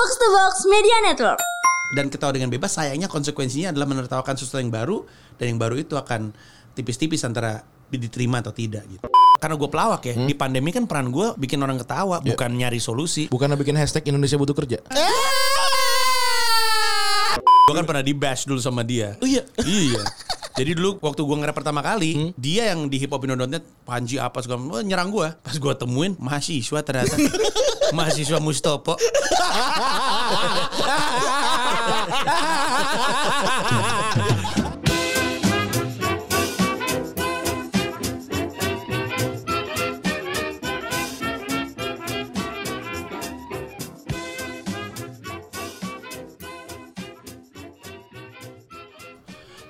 Box to Box Media Network. dan ketawa dengan bebas sayangnya konsekuensinya adalah menertawakan sesuatu yang baru dan yang baru itu akan tipis-tipis antara diterima atau tidak gitu. Karena gue pelawak ya, di pandemi kan peran gue bikin orang ketawa, bukan nyari solusi. Bukan bikin hashtag Indonesia butuh kerja. Gue kan pernah di bash dulu sama dia. Oh iya. iya. Jadi dulu waktu gue nge pertama kali, dia yang di hiphopino.net Panji apa segala macam, nyerang gue. Pas gue temuin mahasiswa ternyata. mahasiswa Mustopo.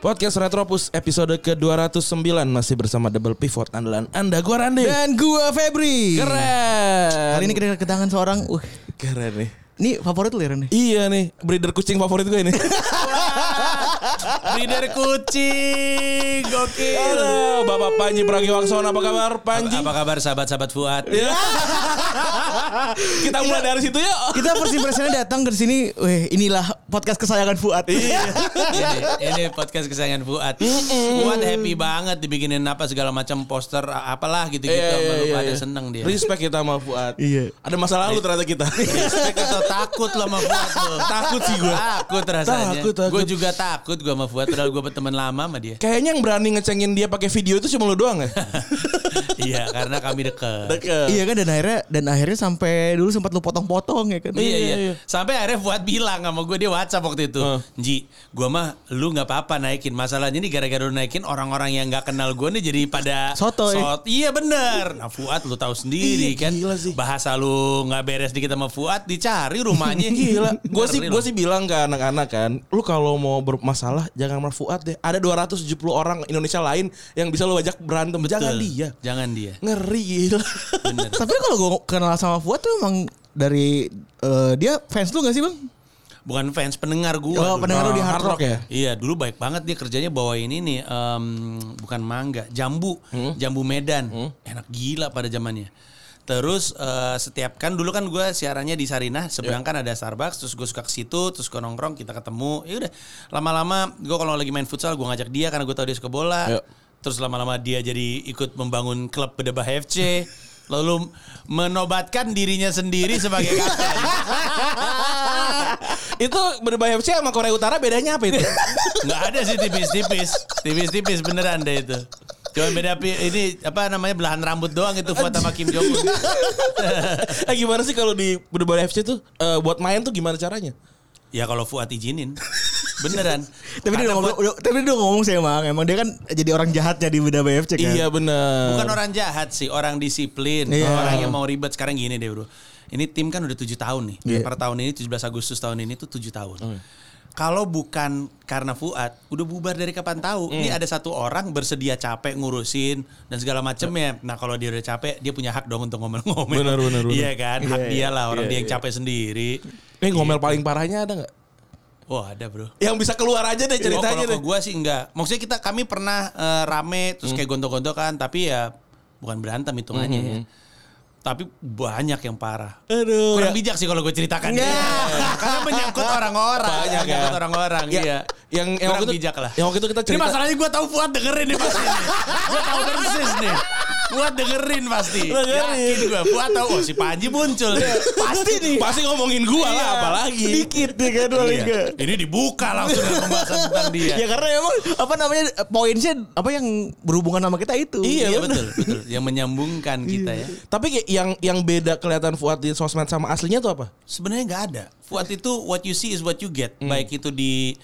Podcast Retropus episode ke-209 masih bersama Double Pivot andalan Anda gua Rande. Dan gua Febri. Keren. Kali ini kita kedatangan seorang, uh, keren nih. ini favorit lu ya Ren? Iya nih, breeder kucing favorit gue ini. Breeder kucing, gokil. Halo, Bapak Panji Pragiwaksono apa kabar Panji? Apa kabar sahabat-sahabat Fuad? Ya. Kita mulai dari situ yuk. Kita first impressionnya datang ke sini, weh inilah podcast kesayangan Fuad. ini, ini podcast kesayangan Fuad. Fuad happy banget dibikinin apa segala macam poster apalah gitu-gitu. Iya, iya, iya, iya. seneng dia. Respect kita sama Fuad. Iya. Ada masalah lalu ternyata kita. Respect atau takut lo sama Fuad lo? Takut sih gua. Takut rasanya. Takut, takut. Gue juga takut gue sama Fuad. Padahal gue berteman lama sama dia. Kayaknya yang berani ngecengin dia pakai video itu cuma lu doang ya? iya karena kami deket. Deket. Iya kan dan akhirnya dan akhirnya sampai dulu sempat lu potong-potong ya kan. Iya, iya iya. Sampai akhirnya Fuad bilang sama gue dia WhatsApp waktu itu, Heeh. Ji, gue mah lu nggak apa-apa naikin. Masalahnya ini gara-gara lu naikin orang-orang yang nggak kenal gue nih jadi pada Sotoy. Sot. Iya bener. Nah Fuad lu tahu sendiri Iya, kan. gila sih. Bahasa lu nggak beres dikit sama Fuad dicari rumahnya. Gila, gue sih gue sih bilang ke anak-anak kan, lu kalau mau bermasalah jangan sama Fuad deh. Ada 270 orang Indonesia lain yang bisa lu ajak berantem, jangan Betul. dia. Jangan dia. Ngeri gila. Bener. Tapi kalau gua kenal sama Fuad tuh emang dari eh, dia fans lu gak sih bang? Bukan fans pendengar gue. Oh, pendengar lu di Hard Rock ya? Iya dulu baik banget dia kerjanya bawa ini nih em, bukan mangga jambu Hmm? jambu Medan enak gila pada zamannya. Terus eh, setiap kan dulu kan gue siarannya di Sarinah seberang kan ada Starbucks terus gue suka ke situ terus gue nongkrong kita ketemu ya udah lama-lama gue kalau lagi main futsal gue ngajak dia karena gue tahu dia suka bola Yuk. terus lama-lama dia jadi ikut membangun klub Bedebah FC lalu menobatkan dirinya sendiri sebagai kapten itu berbahaya FC sama Korea Utara bedanya apa itu? Nggak ada sih tipis-tipis. Tipis-tipis beneran deh itu. Cuma beda ini apa namanya belahan rambut doang itu buat sama Kim Jong Un. eh gimana sih kalau di berbahaya FC tuh eh, buat main tuh gimana caranya? Ya kalau Fuad izinin. Beneran. Tapi dia Karena ngomong, udah- tapi dia ngomong sih emang, emang dia kan jadi orang jahatnya di beda BFC kan. Iya bener. bukan orang jahat sih, orang disiplin, Iya. orang yang mau ribet sekarang gini deh, Bro. Ini tim kan udah tujuh tahun nih. Iya. Per tahun ini 17 Agustus tahun ini tuh tujuh tahun. Kalau bukan karena Fuad, udah bubar dari kapan tahu. Ini ada satu orang bersedia capek ngurusin dan segala macamnya. Nah kalau dia udah capek, dia punya hak dong untuk ngomel-ngomel. Benar, benar, benar. Iya kan, hak dia lah. Orang Iya, dia yang iya. capek sendiri. Eh ngomel paling parahnya ada nggak? Wah ada bro. Yang bisa keluar aja deh ceritanya oh, kalau gue sih enggak. Maksudnya kita kami pernah eh, rame terus kayak gontok-gontokan tapi ya bukan berantem hitungannya ya. Tapi banyak yang parah. Aduh. Kurang ya. bijak sih kalau gue ceritakan. Iya. Karena menyangkut orang-orang. Banyak ya. Menyangkut orang-orang. Ya, Iya. yang yang Kurang waktu itu bijak lah. Yang waktu itu kita Ini cerita. masalahnya gue tahu Fuad dengerin nih pasti. gue tahu persis nih. Fuad dengerin pasti. Dengerin. Yakin gue. Fuad tahu. Oh si Panji muncul. pasti nih. Pasti ngomongin gua lah Iya. apalagi. Dikit nih kan paling Iya. Ini dibuka langsung pembahasan tentang dia. Ya karena emang apa namanya poinnya apa yang berhubungan sama kita itu. Iya, Iya betul, betul. Yang menyambungkan kita ya. Tapi yang yang beda kelihatan Fuad di sosmed sama aslinya tuh apa? Sebenarnya nggak ada. Fuad itu what you see is what you get. Baik itu di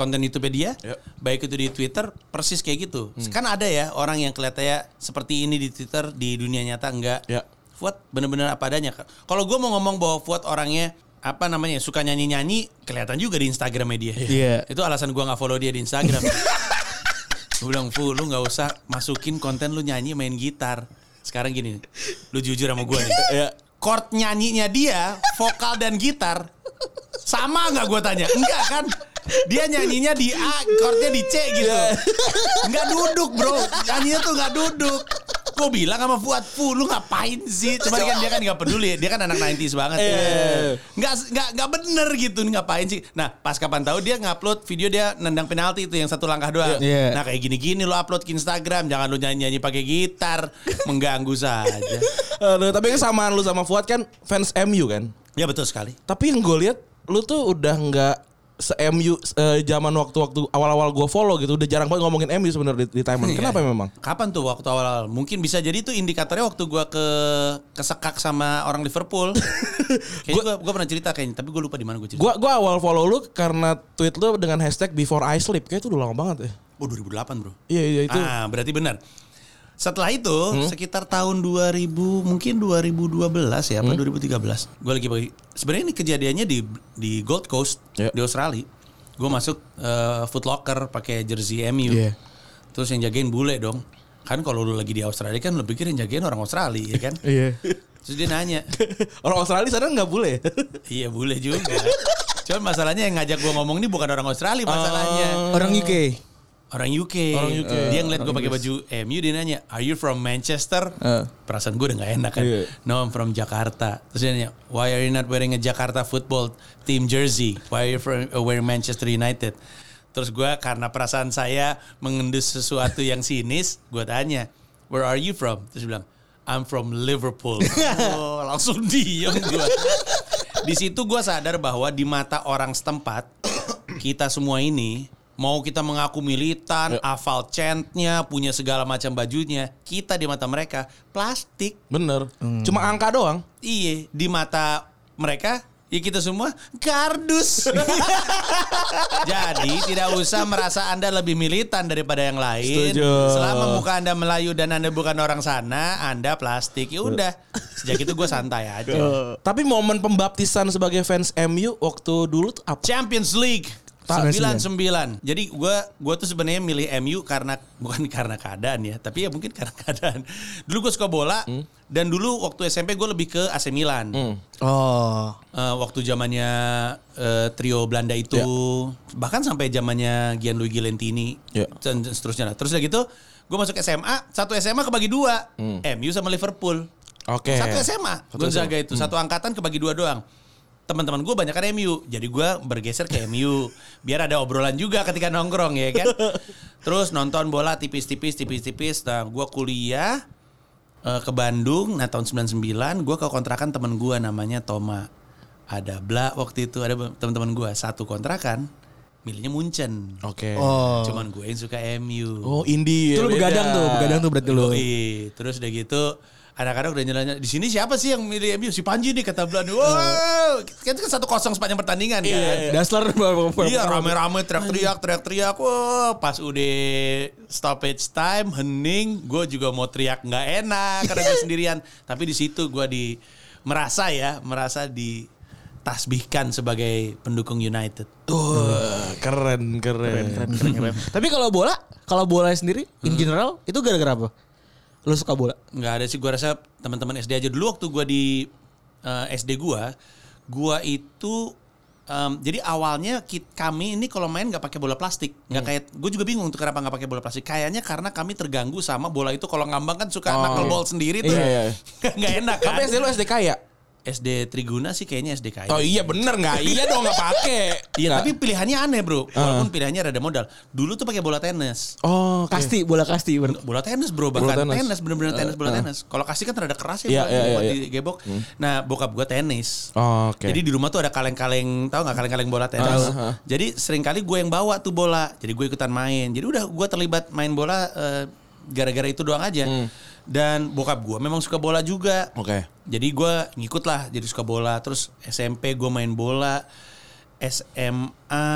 konten YouTube dia, Yep. baik itu di Twitter, persis kayak gitu. Kan ada ya orang yang kelihatannya seperti ini di Twitter, di dunia nyata enggak. Ya. Fuad bener-bener apa adanya. Kalau gue mau ngomong bahwa Fuad orangnya apa namanya suka nyanyi-nyanyi, kelihatan juga di Instagram dia. Iya. Itu alasan gue nggak follow dia di Instagram. gue bilang, Fu, lu nggak usah masukin konten lu nyanyi main gitar. Sekarang gini, lu jujur sama gue nih. Ya. chord nyanyinya dia, vokal dan gitar sama nggak gue tanya? Enggak kan? Dia nyanyinya di A, chordnya di C gitu. Nggak duduk bro, nyanyinya tuh nggak duduk. gue bilang sama Fuad, Fu lu ngapain sih? Cuma kan dia kan gak peduli, dia kan anak 90s banget. Iya. ya. Nggak, nggak, nggak bener gitu, ngapain sih? Nah pas kapan tahu dia ngupload video dia nendang penalti itu yang satu langkah doang. Iya. Nah kayak gini-gini lu upload ke Instagram, jangan lu nyanyi-nyanyi pakai gitar, mengganggu saja. Aduh, tapi kesamaan lu sama Fuad kan fans MU kan. Ya betul sekali. Tapi yang gue lihat lu tuh udah nggak se MU eh, zaman waktu-waktu awal-awal gue follow gitu udah jarang banget ngomongin MU sebenarnya di, di timeline. Kenapa Iya. memang? Kapan tuh waktu awal-awal? Mungkin bisa jadi itu indikatornya waktu gua ke kesekak sama orang Liverpool. Kayaknya gua, gua pernah cerita kayaknya, tapi gua lupa di mana gua cerita. Gua gua awal follow lu karena tweet lu dengan hashtag before I sleep. Kayak itu udah lama banget ya. Oh 2008 bro. Iya iya itu. Ah berarti benar. Setelah itu sekitar tahun 2000 mungkin 2012 ya apa 2013. Gue lagi pergi. Sebenarnya ini kejadiannya di di Gold Coast Ya. di Australia. Gue masuk eh, Foot Locker pakai jersey MU. Iya. Terus yang jagain bule dong. Kan kalau lu lagi di Australia kan lu pikir yang jagain orang Australia ya kan. Iya. Terus dia nanya, Orang Australia sana nggak boleh. iya boleh juga. Cuman masalahnya yang ngajak gue ngomong ini bukan orang Australia masalahnya. Orang UK. Orang UK. Orang UK. Dia ngeliat gue pakai baju MU dia nanya, "Are you from Manchester?" Eh. Perasaan gue udah gak enak kan. Iya. No, I'm from Jakarta. Terus dia nanya, "Why are you not wearing a Jakarta football team jersey? Why are you from, uh, wearing Manchester United?" Terus gue karena perasaan saya mengendus sesuatu yang sinis, gue tanya, "Where are you from?" Terus dia bilang, "I'm from Liverpool." oh, langsung diem gue. Di situ gue sadar bahwa di mata orang setempat kita semua ini mau kita mengaku militan, hafal chantnya, punya segala macam bajunya, kita di mata mereka plastik. Bener. Cuma angka doang. Iya, di mata mereka ya kita semua kardus. Jadi tidak usah merasa Anda lebih militan daripada yang lain. Setuju. Selama muka Anda Melayu dan Anda bukan orang sana, Anda plastik. Ya udah. Sejak itu gue santai aja. Tapi momen pembaptisan sebagai fans MU waktu dulu tuh apa? Champions League. Sembilan 99. Jadi gua gua tuh sebenarnya milih MU karena bukan karena keadaan ya, tapi ya mungkin karena keadaan. Dulu gue suka bola dan dulu waktu SMP gue lebih ke AC Milan. Hmm. Oh. Eh, waktu zamannya eh, trio Belanda itu, bahkan sampai zamannya Gianluigi Lentini Ya. dan dan seterusnya. lah. Terus udah gitu, gue masuk SMA, satu SMA kebagi dua, MU sama Liverpool. Oke. Satu SMA, Satu Gonzaga SMA. itu satu angkatan kebagi dua doang. Teman-teman gue banyak kan MU, jadi gue bergeser ke MU biar ada obrolan juga ketika nongkrong ya kan. Terus nonton bola tipis-tipis, tipis-tipis. Nah, gue kuliah eh, ke Bandung, nah tahun 99 gue ke kontrakan temen gue namanya Toma. Ada Bla waktu itu ada teman-teman gue satu kontrakan, milihnya Munchen. Oke. Oh. Cuman gue yang suka MU. Oh, indie. Itu ya, lu begadang tuh, begadang tuh berarti lu. Terus udah gitu anak-anak udah nyelanya di sini siapa sih yang milih MU si Panji nih kata Belanda. Wow, kita kan satu kosong sepanjang pertandingan kan. Dasar Iya rame-rame teriak-teriak teriak-teriak Wah pas udah stoppage time hening gue juga mau teriak nggak enak karena gue sendirian tapi di situ gue di merasa ya merasa di tasbihkan sebagai pendukung United Wah, keren, keren. Keren, keren, keren. Tapi kalau bola, kalau bola sendiri in general itu gara-gara apa? Lu suka bola? nggak ada sih gue rasa teman-teman SD aja dulu waktu gue di eh, SD gue gue itu em, jadi awalnya kit, kami ini kalau main nggak pakai bola plastik nggak kayak gue juga bingung tuh kenapa nggak pakai bola plastik kayaknya karena kami terganggu sama bola itu kalau ngambang kan suka Oh, knuckle iya. sendiri tuh Iya, iya. nggak enak kan Tapi SD lu SD kaya? SD Triguna sih kayaknya SD kaya Oh iya bener nggak? Iya dong nggak pakai. Iya tapi pilihannya aneh bro walaupun pilihannya rada modal dulu tuh pakai bola tenis Oh, oke. Kasti, bola kasti. bener. bola tenis bro bahkan Bola tenis. tenis, bener-bener tenis bola tenis kalau kasih kan rada keras ya iya, buat iya, digebok nah bokap gua tenis Oh, Oke. jadi di rumah tuh ada kaleng-kaleng tahu nggak kaleng-kaleng bola tenis Ah, ah, ah. jadi sering kali gue yang bawa tuh bola jadi gue ikutan main jadi udah gue terlibat main bola eh, gara-gara itu doang aja Hmm. Dan bokap gue memang suka bola juga Oke. jadi gue ngikut lah jadi suka bola terus SMP gue main bola SMA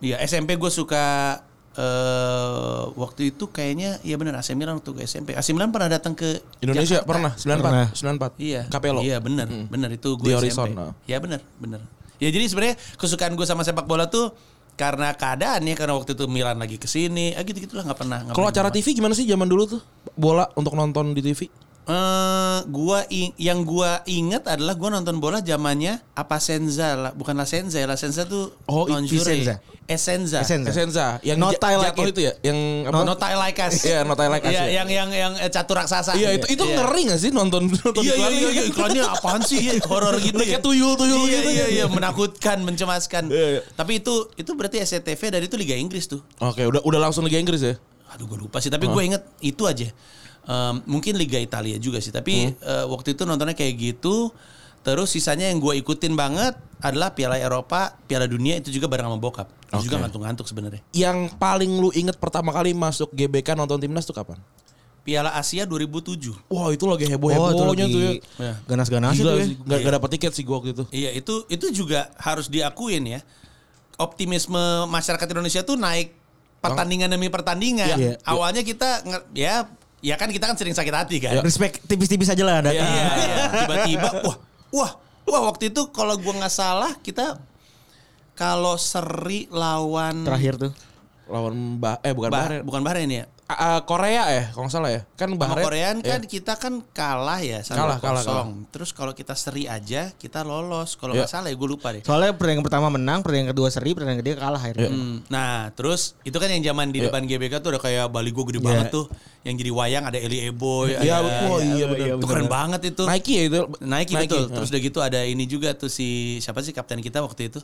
ya SMP gue suka eh waktu itu kayaknya ya benar AC Milan waktu gue SMP AC Milan pernah datang ke Indonesia Jakarta. pernah 94 Pernah. 94. Iya. Capello. Iya benar, benar itu gue Horizon, SMP. Iya benar, benar. Ya jadi sebenarnya kesukaan gue sama sepak bola tuh karena keadaan ya karena waktu itu Milan lagi ke sini, ah gitu gitulah nggak pernah. Kalau acara banget. TV gimana sih zaman dulu tuh? Bola untuk nonton di TV? Eh, gua yang gua inget adalah gua nonton bola zamannya apa Senza lah, bukan La Senza, ya. La Senza tuh Oh, Lingerie. Vicenza. Essenza. Essenza. Esenza yang Not like it. itu ya, yang apa? Not I Like Us. Iya, Not I Like Us, Iya, ya. yang yang yang eh, catur raksasa. Iya itu itu Iya. ngeri gak sih nonton nonton Iya iya iklannya? iya, iya. iklannya apaan sih Iya, horor gitu ya. Kayak tuyul-tuyul iya, gitu Iya ya. iya menakutkan, mencemaskan. Iya, iya. Tapi itu itu berarti SCTV dari itu Liga Inggris tuh. Oke, udah udah langsung Liga Inggris ya. Aduh gue lupa sih, tapi gue inget itu aja. Em, mungkin Liga Italia juga sih, tapi eh, waktu itu nontonnya kayak gitu. Terus sisanya yang gue ikutin banget adalah Piala Eropa, Piala Dunia itu juga bareng sama bokap. Itu Oke. juga ngantuk-ngantuk sebenarnya. Yang paling lu inget pertama kali masuk GBK nonton timnas tuh kapan? Piala Asia 2007. Wah itu lagi Oh, itu heboh-hebohnya lagi tuh ya. Ya. ganas-ganas itu ya. gak, gak dapet tiket sih gua waktu itu. Iya itu itu juga harus diakuin ya. Optimisme masyarakat Indonesia tuh naik pertandingan demi pertandingan. Iya. Awalnya kita nge- ya ya kan kita kan sering sakit hati kan. Respect tipis-tipis aja lah Iya, datang. iya, iya. Tiba-tiba wah wah wah waktu itu kalau gua nggak salah kita kalau seri lawan Iya. Terakhir tuh. Lawan bah eh bukan Bah- Bahrain. bukan Bahrain ya. Ah, Korea ya, kalau nggak salah ya. Kan Bahrain. Korea kan ya. kita kan kalah ya Kalah, sama kalah, kosong. Terus kalau kita seri aja kita lolos. Kalau Ya. nggak salah ya gue lupa deh. Soalnya pertandingan pertama menang, pertandingan kedua seri, pertandingan ketiga kalah akhirnya. Hmm, Nah, terus itu kan yang zaman di Ya. depan GBK tuh udah kayak baligo gede Ya. banget tuh. Yang jadi wayang ada Eli Eboy. Iya, ada- wah, iya bener. Itu keren banget itu. Nike ya itu. Nike, betul. ah. Terus udah gitu ada ini juga tuh si siapa sih kapten kita waktu itu?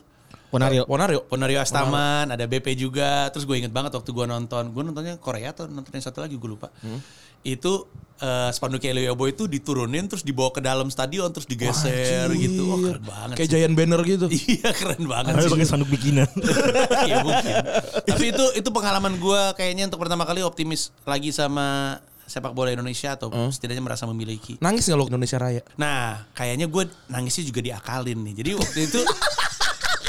Ponario. Ponario. Ponario Astaman, ada BP juga. Terus gue inget banget waktu gue nonton. Gue nontonnya Korea atau nonton yang satu lagi gue lupa. Hmm. Itu eh, spanduk Eli Eboy itu diturunin terus dibawa ke dalam stadion terus digeser gitu. Wah keren banget. Kayak sih. giant banner gitu. Iya keren banget sih. pakai spanduk bikinan. Iya mungkin. Tapi itu itu pengalaman gue kayaknya untuk pertama kali optimis lagi sama sepak bola Indonesia atau setidaknya merasa memiliki. Nangis gak lo Indonesia Raya? Nah, kayaknya gue nangisnya juga diakalin nih. Jadi waktu itu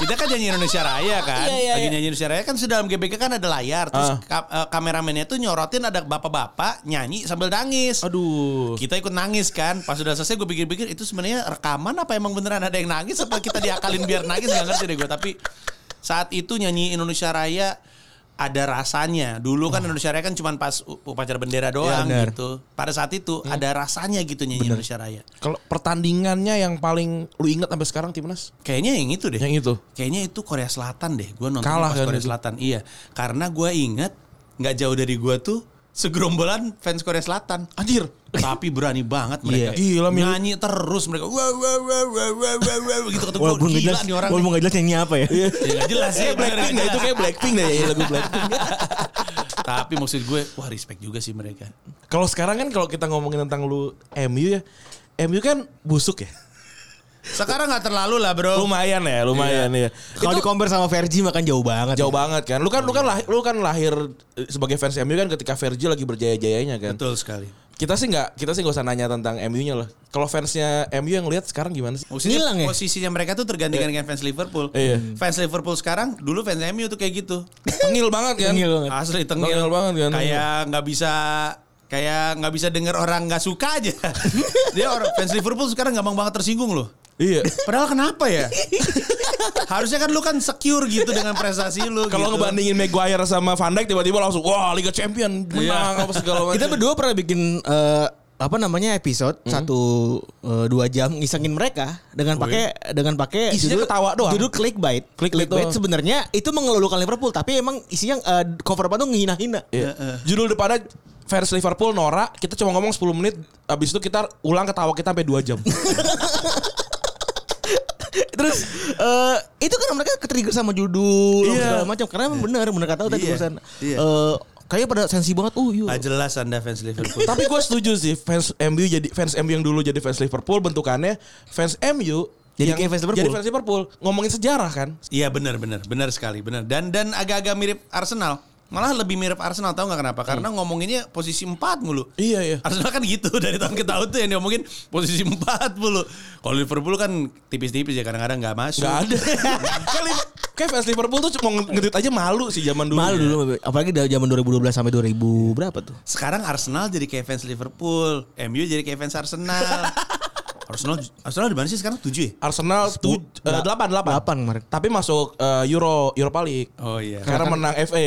kita kan nyanyi Indonesia Raya kan, lagi nyanyi Indonesia Raya kan sudah dalam GBK kan ada layar, terus Ah. ka- eh, kameramennya tuh nyorotin ada bapak-bapak nyanyi sambil nangis. Aduh. Kita ikut nangis kan. Pas sudah selesai gue pikir-pikir itu sebenarnya rekaman apa emang beneran ada yang nangis apa kita diakalin biar nangis nggak ngerti deh gue. Tapi saat itu nyanyi Indonesia Raya ada rasanya. Dulu kan Indonesia Raya kan cuma pas upacara bendera doang benar. gitu. Pada saat itu ada rasanya gitu nyanyi Indonesia Raya. Kalau pertandingannya yang paling lu inget sampai sekarang timnas? Kayaknya yang itu deh. Yang itu. Kayaknya itu Korea Selatan deh. Gue nonton Kalah pas kan Korea itu. Selatan. Iya, karena gue inget nggak jauh dari gue tuh segerombolan fans Korea Selatan. Anjir. Tapi berani banget mereka. Iya. Gila, Mil. Nyanyi terus mereka. Wah wah wah wah wah wah wah gitu gue. Walaupun Gila jelas, nih orang. walaupun nggak jelas nyanyi apa ya. Ya nggak jelas. Kayak bener, Blackpink itu kayak Blackpink deh ya lagu Blackpink. Tapi maksud gue, wah respect juga sih mereka. Kalau sekarang kan kalau kita ngomongin tentang lu MU ya, MU kan busuk ya. Sekarang nggak terlalu lah bro. Lumayan ya, lumayan ya. Kalau di compare sama Vergi makan jauh banget. jauh banget kan. Lu kan lu kan lahir, lu kan lahir eh, sebagai fans MU kan ketika Virgil lagi berjaya-jayanya kan. Betul sekali. Kita sih nggak kita sih nggak usah nanya tentang MU-nya lah. Kalau fansnya MU yang lihat sekarang gimana sih? Posisinya, Ngilang ya? posisinya mereka tuh tergantikan dengan fans Liverpool. Iya. Fans Liverpool sekarang, dulu fans MU tuh kayak gitu. Tengil banget kan? Tengil banget. Asli tengil. Tengil banget kan. Kayak nggak bisa kayak nggak bisa denger orang nggak suka aja. Dia orang fans Liverpool sekarang gampang banget tersinggung loh. Iya. Padahal kenapa ya? Harusnya kan lu kan secure gitu dengan prestasi lu. Kalau gitu. ngebandingin Maguire sama Van Dijk tiba-tiba langsung wah Liga Champion menang apa segala macam. Kita berdua pernah bikin eh, apa namanya episode satu eh, dua jam ngisengin mereka dengan pakai dengan pakai Isinya ketawa doang. Judul clickbait. Clickbait doang. sebenarnya itu mengelulukan Liverpool tapi emang isinya eh, cover apa tuh ngehina-hina. Iya. Judul depannya fans Liverpool norak, kita cuma ngomong 10 menit, habis itu kita ulang ketawa kita sampai 2 jam. Terus eh itu kan mereka ketrigger sama judul Iya. segala macam karena emang benar benar kata tadi Iya, barusan. iya. Eh, kayaknya pada sensi banget. Oh iya. Nggak jelas anda fans Liverpool. Tapi gue setuju sih fans MU jadi fans MU yang dulu jadi fans Liverpool bentukannya fans MU Jadi yang kayak fans Liverpool. Jadi fans Liverpool. Ngomongin sejarah kan. Iya benar benar benar sekali benar dan dan agak-agak mirip Arsenal malah lebih mirip Arsenal tahu nggak kenapa karena ngomonginnya posisi 4 mulu Iya iya. Arsenal kan gitu dari tahun ke tahun tuh yang diomongin posisi 4 mulu kalau Liverpool kan tipis-tipis ya kadang-kadang nggak masuk Gak ada. kayak, kayak fans Liverpool tuh cuma ngedit aja malu sih zaman dulu. Malu dulu apalagi dari zaman 2012 sampai 2000 berapa tuh? sekarang Arsenal jadi kayak fans Liverpool MU jadi kayak fans Arsenal Arsenal Arsenal di mana sih sekarang 7 ya Arsenal tuh eh, delapan delapan. Delapan kemarin. Tapi masuk eh, Euro Europa League. oh iya Karena menang FA.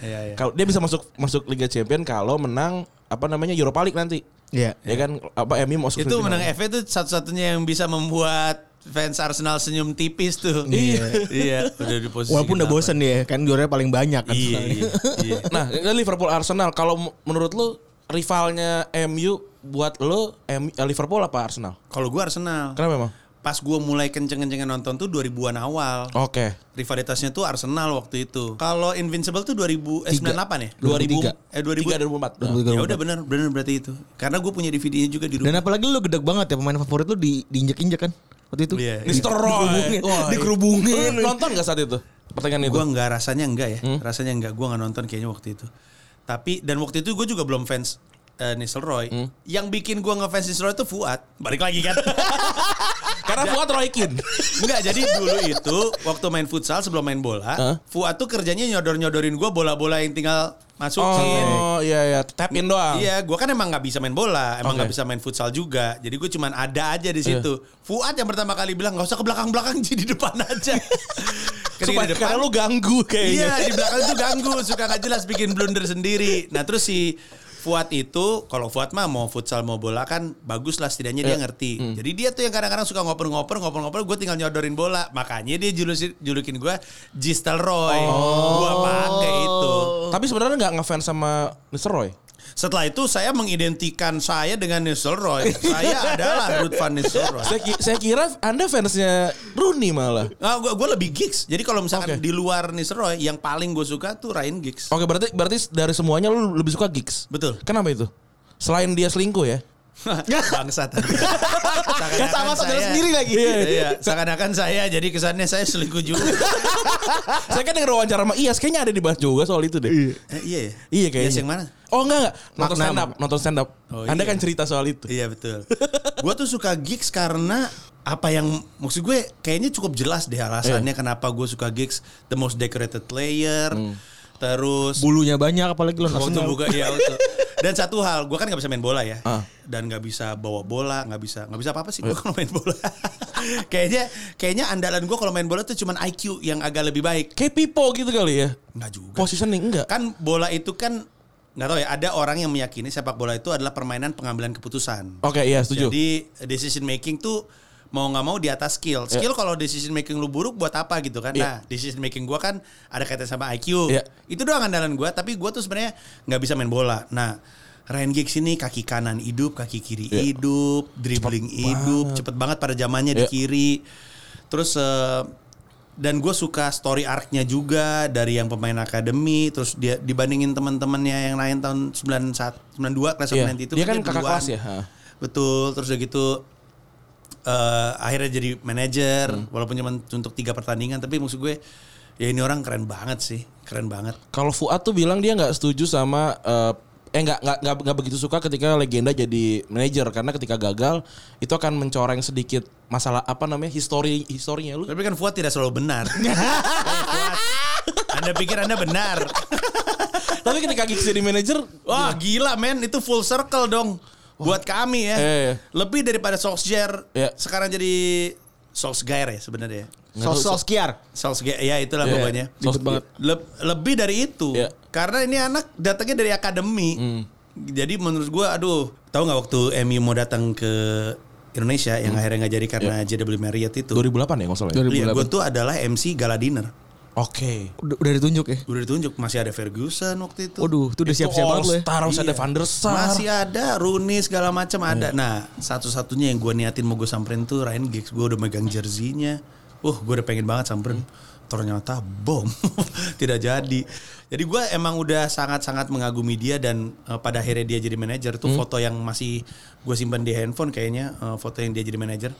Iya, iya. Kalau dia bisa masuk masuk Liga Champion kalau menang apa namanya Europa League nanti. Iya. Ya kan apa MU masuk Itu menang FA itu satu-satunya yang bisa membuat fans Arsenal senyum tipis tuh. Iya. iya, udah di posisi Walaupun udah bosen dia kan juaranya paling banyak kan. Iya, iya, iya. Nah, ini Liverpool Arsenal kalau m- menurut lu rivalnya MU buat lu M- eh, Liverpool apa Arsenal? Kalau gue Arsenal. Kenapa emang? Pas gue mulai kenceng-kencengnya nonton tuh 2000-an awal. Oke. Rivalitasnya tuh Arsenal waktu itu. Kalau Invincible tuh 2000 eh 98 ya? 2000 Eh 2000 2004. 2003. Ya udah bener bener berarti itu. Karena gue punya DVD-nya juga di rumah. Dan apalagi lu gedek banget ya pemain favorit lu di diinjek-injek kan waktu itu. Iya, iya. Mr. Roy. Dikerubungin. Wah, Dikerubungin. Lu nonton gak saat itu? Pertandingan itu? Gue nggak rasanya enggak ya, Hmm? rasanya enggak. Gue nggak nonton kayaknya waktu itu. Tapi dan waktu itu gue juga belum fans uh, Nistelrooy. Hmm? Yang bikin gue ngefans Nistelrooy itu Fuad. Balik lagi kan? Karena Fuad Roy Keane. Enggak, jadi dulu itu waktu main futsal sebelum main bola, Hah? Fuad tuh kerjanya nyodor-nyodorin gue bola-bola yang tinggal masukin. Oh iya iya, tap in doang. Iya, gue kan emang nggak bisa main bola, emang nggak bisa main futsal juga. Jadi gue cuman ada aja di situ. Fuad yang pertama kali bilang nggak usah ke belakang-belakang, jadi di depan aja. Supaya depan, karena lu ganggu kayaknya. Iya di belakang itu ganggu suka nggak jelas bikin blunder sendiri. Nah terus si Fuad itu kalau Fuad mah mau futsal mau bola kan bagus lah setidaknya dia Iya. ngerti. Jadi dia tuh yang kadang-kadang suka ngoper-ngoper ngoper-ngoper gue tinggal nyodorin bola. Makanya dia julusin, julukin gue Gistel Roy. Gue pakai itu. Tapi sebenarnya nggak ngefans sama Mr. Roy. Setelah itu saya mengidentikan saya dengan Nistelrooy. saya adalah Ruth van Nistelrooy. Saya, ki- saya kira Anda fansnya Rooney malah. Nah, gue, gue lebih gigs. Jadi kalau misalkan Oke. di luar Nistelrooy, yang paling gue suka tuh Ryan Giggs. Oke, berarti berarti dari semuanya lu lebih suka Giggs. Betul. Kenapa itu? Selain dia selingkuh ya? Bangsat. Kan sama saudara sendiri lagi. Iya, iya. Seakan-akan saya jadi kesannya saya selingkuh juga. saya kan denger wawancara sama Iyas, kayaknya ada dibahas juga soal itu deh. Iya, Eh, iya ya? iya kayaknya. Yes, yang mana? Oh enggak enggak, nonton stand up, nonton stand up. Oh, Anda iya. kan cerita soal itu. Iya betul. gue tuh suka gigs karena apa yang maksud gue kayaknya cukup jelas deh alasannya Iya. kenapa gue suka gigs. The most decorated player. Hmm. Terus Bulunya banyak apalagi lo Waktu buka ya waktu. Dan satu hal, gue kan nggak bisa main bola ya, Ah. dan nggak bisa bawa bola, nggak bisa nggak bisa apa apa sih gue kalau main bola. kayaknya kayaknya andalan gue kalau main bola tuh cuman IQ yang agak lebih baik. Kayak Pipo gitu kali ya. Nggak juga. Positioning enggak. Kan bola itu kan nggak tahu ya. Ada orang yang meyakini sepak bola itu adalah permainan pengambilan keputusan. Oke, iya setuju. Jadi decision making tuh mau nggak mau di atas skill. Skill kalau decision making lu buruk buat apa gitu kan? Iya. Nah, decision making gua kan ada kaitan sama IQ. Iya. Itu doang andalan gua, tapi gua tuh sebenarnya nggak bisa main bola. Nah, Ryan Giggs ini kaki kanan hidup, kaki kiri Iya. hidup, dribbling hidup, cepet banget pada zamannya di Iya. kiri. Terus eh, dan gue suka story arc-nya juga dari yang pemain akademi terus dia dibandingin teman-temannya yang lain tahun 91 92 kelas Iya. 90 itu Dia kan kakak duluan. kelas ya, ha. Betul, terus udah gitu eh akhirnya jadi manajer Hmm. walaupun cuma untuk tiga pertandingan tapi maksud gue ya ini orang keren banget sih, keren banget. Kalau Fuad tuh bilang dia nggak setuju sama eh eh nggak nggak nggak begitu suka ketika legenda jadi manajer karena ketika gagal itu akan mencoreng sedikit masalah apa namanya histori historinya lu. Tapi kan Fuad tidak selalu benar. Eh, Fuad, anda pikir Anda benar? Tapi ketika Giggs jadi manajer, Wah gila men, itu full circle dong. Buat kami ya. Iya, iya. Lebih daripada Solskjaer. Iya. Sekarang jadi Solskjaer ya sebenarnya. Sos Solskjaer. Solskjaer, ya itulah Iya. pokoknya. Sos- banget. Leb- lebih dari itu. Iya. Karena ini anak datangnya dari akademi. Hmm. Jadi menurut gua aduh, tahu nggak waktu MU mau datang ke Indonesia yang akhirnya nggak jadi karena JW Marriott itu. 2008 ya nggak salah. ya? 2008. Iya, gue tuh adalah MC Gala Dinner. Oke. Udah, udah ditunjuk ya? Udah ditunjuk masih ada Ferguson waktu itu. Waduh, itu udah siap-siap banget lo ya. Star harus ada Iya. Van der Sar. Masih ada Rooney segala macam ada. Nah, satu-satunya yang gue niatin mau gue samperin tuh Ryan Giggs. Gue udah megang jersinya. Uh, gue udah pengen banget samperin. Ternyata bom. Tidak jadi. Jadi gue emang udah sangat-sangat mengagumi dia dan eh, pada akhirnya dia jadi manajer tuh foto yang masih gue simpan di handphone kayaknya eh, foto yang dia jadi manajer.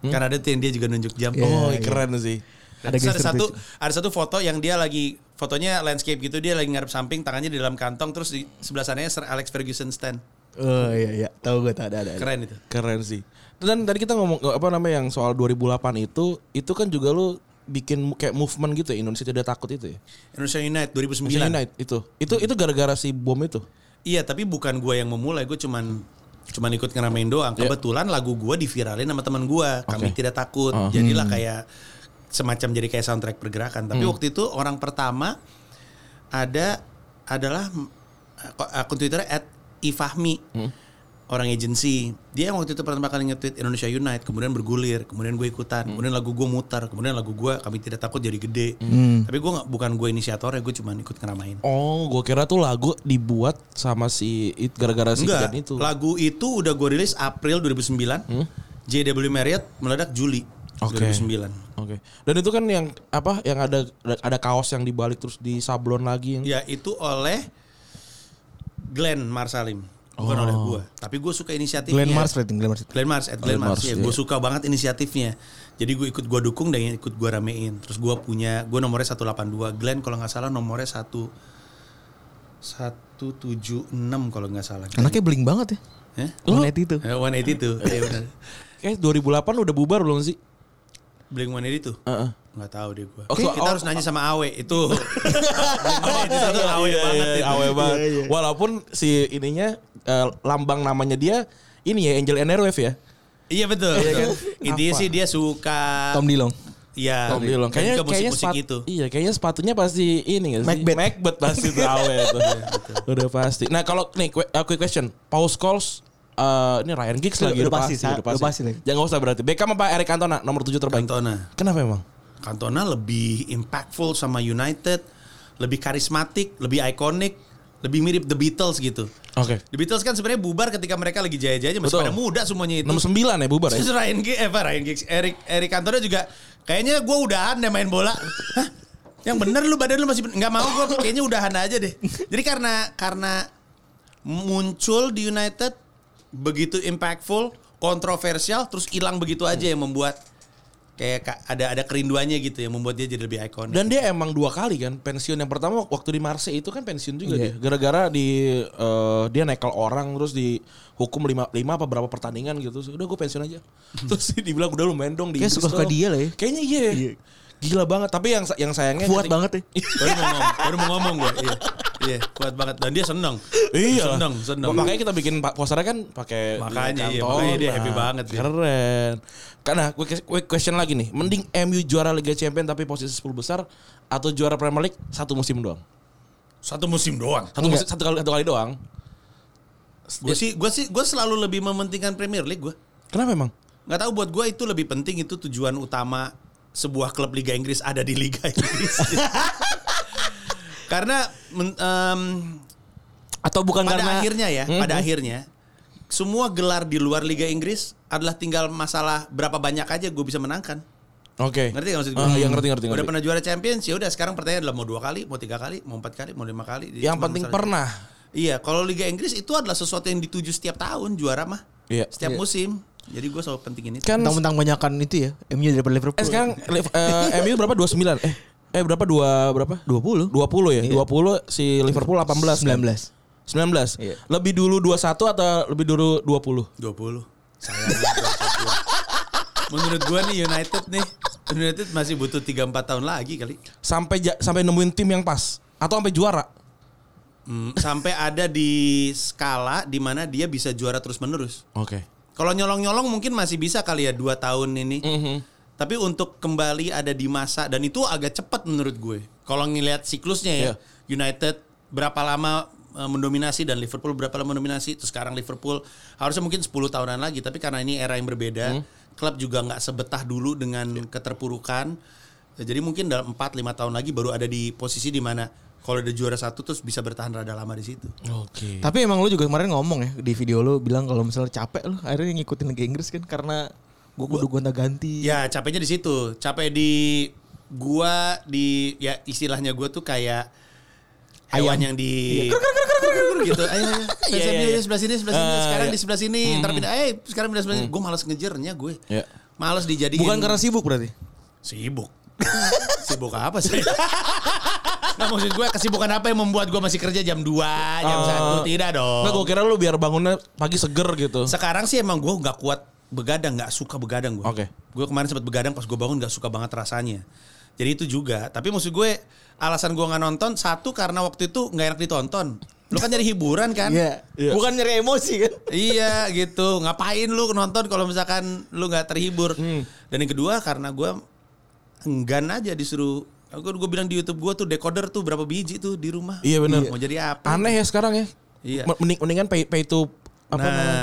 Karena ada tuh yang dia juga nunjuk jam. Oh, Iya, iya. keren sih. Ada, Ada satu ada satu foto yang dia lagi fotonya landscape gitu dia lagi ngarep samping tangannya di dalam kantong terus di sebelah sananya Sir Alex Ferguson stand. Oh iya iya, tahu gue ada ada. ada. Keren itu. Keren sih. Dan tadi kita ngomong apa namanya yang soal 2008 itu, itu kan juga lu bikin kayak movement gitu ya Indonesia tidak takut itu ya. Indonesia United 2009. Indonesia United itu. Itu itu gara-gara si bom itu. Iya, tapi bukan gua yang memulai, gue cuman cuman ikut ngeramein doang. Iya. Kebetulan lagu gua diviralin sama teman gua. Kami Oke. tidak takut. Oh. Jadilah kayak semacam jadi kayak soundtrack pergerakan. Tapi waktu itu orang pertama ada adalah eh, akun Twitternya at Ifahmi. Orang agency. Dia yang waktu itu pertama kali nge-tweet Indonesia Unite kemudian bergulir kemudian gue ikutan kemudian lagu gue mutar kemudian lagu gue kami tidak takut jadi gede. Tapi gue nggak bukan gue inisiatornya gue cuma ikut ngeramain. Oh, gue kira tuh lagu dibuat sama si it gara-gara si Enggak, itu. lagu itu udah gue rilis April 2009 JW Marriott meledak Juli Oke. 2009 Oke. Dan itu kan yang apa? Yang ada ada kaos yang dibalik terus di sablon lagi yang Ya itu oleh Glenn Marsalim bukan oleh gue tapi gue suka inisiatifnya Glenn Mars rating Glenn Mars. Glenn Mars at Glenn, Glenn Mars, Mars, ya gue suka banget inisiatifnya jadi gue ikut gue dukung dan ikut gue ramein terus gue punya gue nomornya 182 Glenn kalau nggak salah nomornya satu 176 kalau nggak salah Anaknya bling banget ya. Eh? One Eighty itu. Eh, 180 tuh benar kayak 2008 udah bubar belum sih? Blink 180 tuh Heeh. nggak tahu deh gue Oh, kita oh, harus nanya sama Awe itu 182 tuh Awe Iya, banget iya, itu. awe banget. Walaupun si ininya eh, lambang namanya dia ini ya Angel Enerwave ya. iya betul, betul. kan? intinya sih dia suka Tom Dillon. Iya, Tom Dillon. dan Kayaknya ke kayaknya musik-musik sepat- itu. Iya, kayaknya sepatunya pasti ini enggak sih? Macbeth. Macbeth pasti tuh awe itu. Udah pasti. Nah, kalau nih uh, quick question. Paul Scholes eh, ini Ryan Giggs lagi udah pasti, Sa. Udah pasti lagi. Jangan usah berarti. Beckham apa Eric Cantona nomor 7 terbaik? Cantona. Kenapa emang? Cantona lebih impactful sama United, lebih karismatik, lebih ikonik, lebih mirip The Beatles gitu. Oke. The Beatles kan sebenarnya bubar ketika mereka lagi jaya-jayanya masih Betul. pada muda semuanya itu. 69 ya bubar ya? Terus Ryan Giggs, eh apa Ryan Giggs, Eric Eric Cantona juga kayaknya gue udahan deh main bola. Hah? Yang bener lu badan lu masih nggak mau gue kayaknya udahan aja deh. Jadi karena karena muncul di United begitu impactful, kontroversial, terus hilang begitu aja yang membuat kayak ka- ada ada kerinduannya gitu yang membuat dia jadi lebih ikonik. Dan dia emang dua kali kan pensiun yang pertama waktu di Marseille itu kan pensiun juga dia. Gara-gara di eh, dia nekel orang terus dihukum lima, lima apa berapa pertandingan gitu. Terus, Udah gue pensiun aja. terus dia bilang udah lu main dong di Kayak dong." dia lah ya. Kayaknya iya. Gila banget. Tapi yang yang sayangnya Kuat ketika- banget ya. baru mau ngomong, baru mau ngomong gue. Iya. Iya, kuat banget dan dia seneng. Iya. Seneng, seneng. Makanya kita bikin pak posternya kan pakai Makanya, iya, makanya dia happy banget dia. Keren. Karena quick, quick question lagi nih. Mending MU juara Liga Champions tapi posisi 10 besar atau juara Premier League satu musim doang? Satu musim doang. Satu, musim, satu kali satu kali doang. Gue sih, gue sih, gue selalu lebih mementingkan Premier League gue. Kenapa emang? Nggak tahu buat gue itu lebih penting itu tujuan utama sebuah klub Liga Inggris ada di Liga Inggris. karena men- em, Atau bukan pada karena akhirnya ya, Hmm, pada hmm. akhirnya semua gelar di luar Liga Inggris adalah tinggal masalah berapa banyak aja gue bisa menangkan. Oke. Ngerti gak maksud gue? Ah, iya, ngerti, ngerti, Udah ngerti. pernah juara Champions ya udah sekarang pertanyaan adalah mau dua kali, mau tiga kali, mau empat kali, mau lima kali. Yang penting pernah. Iya, kalau Liga Inggris itu adalah sesuatu yang dituju setiap tahun juara mah. Iya. Setiap musim. Jadi gue selalu pentingin itu. Kan Mentang-mentang banyakan itu ya, MU daripada Liverpool. eh, sekarang Liv- eh, MU berapa 29? Eh eh berapa dua berapa? 20. 20 ya. Iya. 20 si Liverpool 18 kan? 19. 19. Iya. Lebih dulu 21 atau lebih dulu 20? 20. Sayang. Menurut gue nih United nih, United masih butuh 3-4 tahun lagi kali. Sampai ja- sampai nemuin tim yang pas atau sampai juara. Hmm, sampai ada di skala di mana dia bisa juara terus-menerus. Oke. Kalau nyolong-nyolong mungkin masih bisa kali ya 2 tahun ini. Mhm. Tapi untuk kembali ada di masa dan itu agak cepat menurut gue. Kalau ngelihat siklusnya ya, Iya. United berapa lama eh, mendominasi dan Liverpool berapa lama mendominasi. Terus sekarang Liverpool harusnya mungkin 10 tahunan lagi, tapi karena ini era yang berbeda, klub juga nggak sebetah dulu dengan keterpurukan. Ya, Jadi mungkin dalam 4 5 tahun lagi baru ada di posisi di mana kalau ada juara satu terus bisa bertahan rada lama di situ. Oke. Tapi emang lu juga kemarin ngomong ya di video lu bilang kalau misalnya capek lu akhirnya ngikutin Liga Inggris kan karena gua kudu gonta ganti. Ya capeknya di situ, capek di gua di ya istilahnya gua tuh kayak hewan yang di gitu. Ayo, ayo. Iya, iya, Iya, iya. sebelah sini, sebelah sini. Ah, Sekarang iya. di sebelah sini, ntar pindah. Eh, sekarang pindah sebelah sini. Gue malas ngejernya gue. Ya. Malas dijadiin. Bukan karena sibuk berarti. sibuk. sibuk apa sih? Nggak maksud gue kesibukan apa yang membuat gue masih kerja jam 2, jam Ah. 1 tidak dong. Nggak, gue kira lu biar bangunnya pagi seger gitu. Sekarang sih emang gue nggak kuat begadang, nggak suka begadang gue. Oke. Gue kemarin sempat begadang pas gue bangun nggak suka banget rasanya. Jadi itu juga. Tapi maksud gue alasan gue nggak nonton satu karena waktu itu nggak enak ditonton. Lu kan nyari hiburan kan? Iya. Iya. Bukan nyari emosi kan. iya gitu. Ngapain lu nonton kalau misalkan lu nggak terhibur? Hmm. Dan yang kedua karena gue enggan aja disuruh. Gue gue bilang di YouTube gue tuh decoder tuh berapa biji tuh di rumah. Iya benar. Mau jadi apa? Aneh ya sekarang ya. Iya. Mending, mendingan pay, pay to apa Nah. namanya?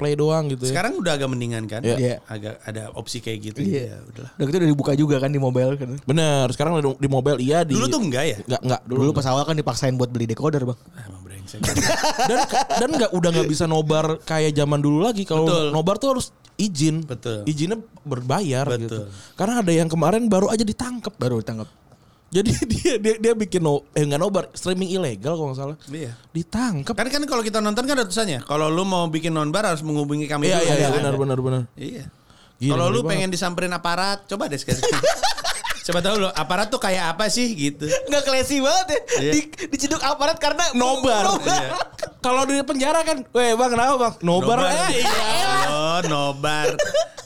Play doang gitu ya. Sekarang udah agak mendingan kan? Iya. Iya. Agak ada opsi kayak gitu. Iya. Ya, udahlah. Udah gitu udah dibuka juga kan di mobile kan. Bener, sekarang di, di mobile iya di Dulu tuh enggak ya? Enggak, enggak dulu. Dulu pas awal kan dipaksain buat beli decoder, Bang. Ah, Emang brengsek. dan dan nggak udah nggak bisa nobar kayak zaman dulu lagi. Kalau nobar tuh harus izin. Betul. Izinnya berbayar Betul. gitu. Karena ada yang kemarin baru aja ditangkap. Baru ditangkap. Jadi dia dia dia bikin no, eh nggak nobar, streaming ilegal kalau nggak salah. Iya. Ditangkap. Kan kan kalau kita nonton kan ada tulisannya. Kalau lu mau bikin nonbar harus menghubungi kami Iya dulu. iya iya Ada. benar benar benar. Iya. Kalau lu banget. pengen disamperin aparat, coba deh sekarang. coba tahu lo aparat tuh kayak apa sih gitu. Nggak classy banget ya. Iya. Di, diciduk aparat karena Nobar. Iya. Kalau di penjara kan, weh bang kenapa bang? Nobar. Eh, iya. Oh, nobar.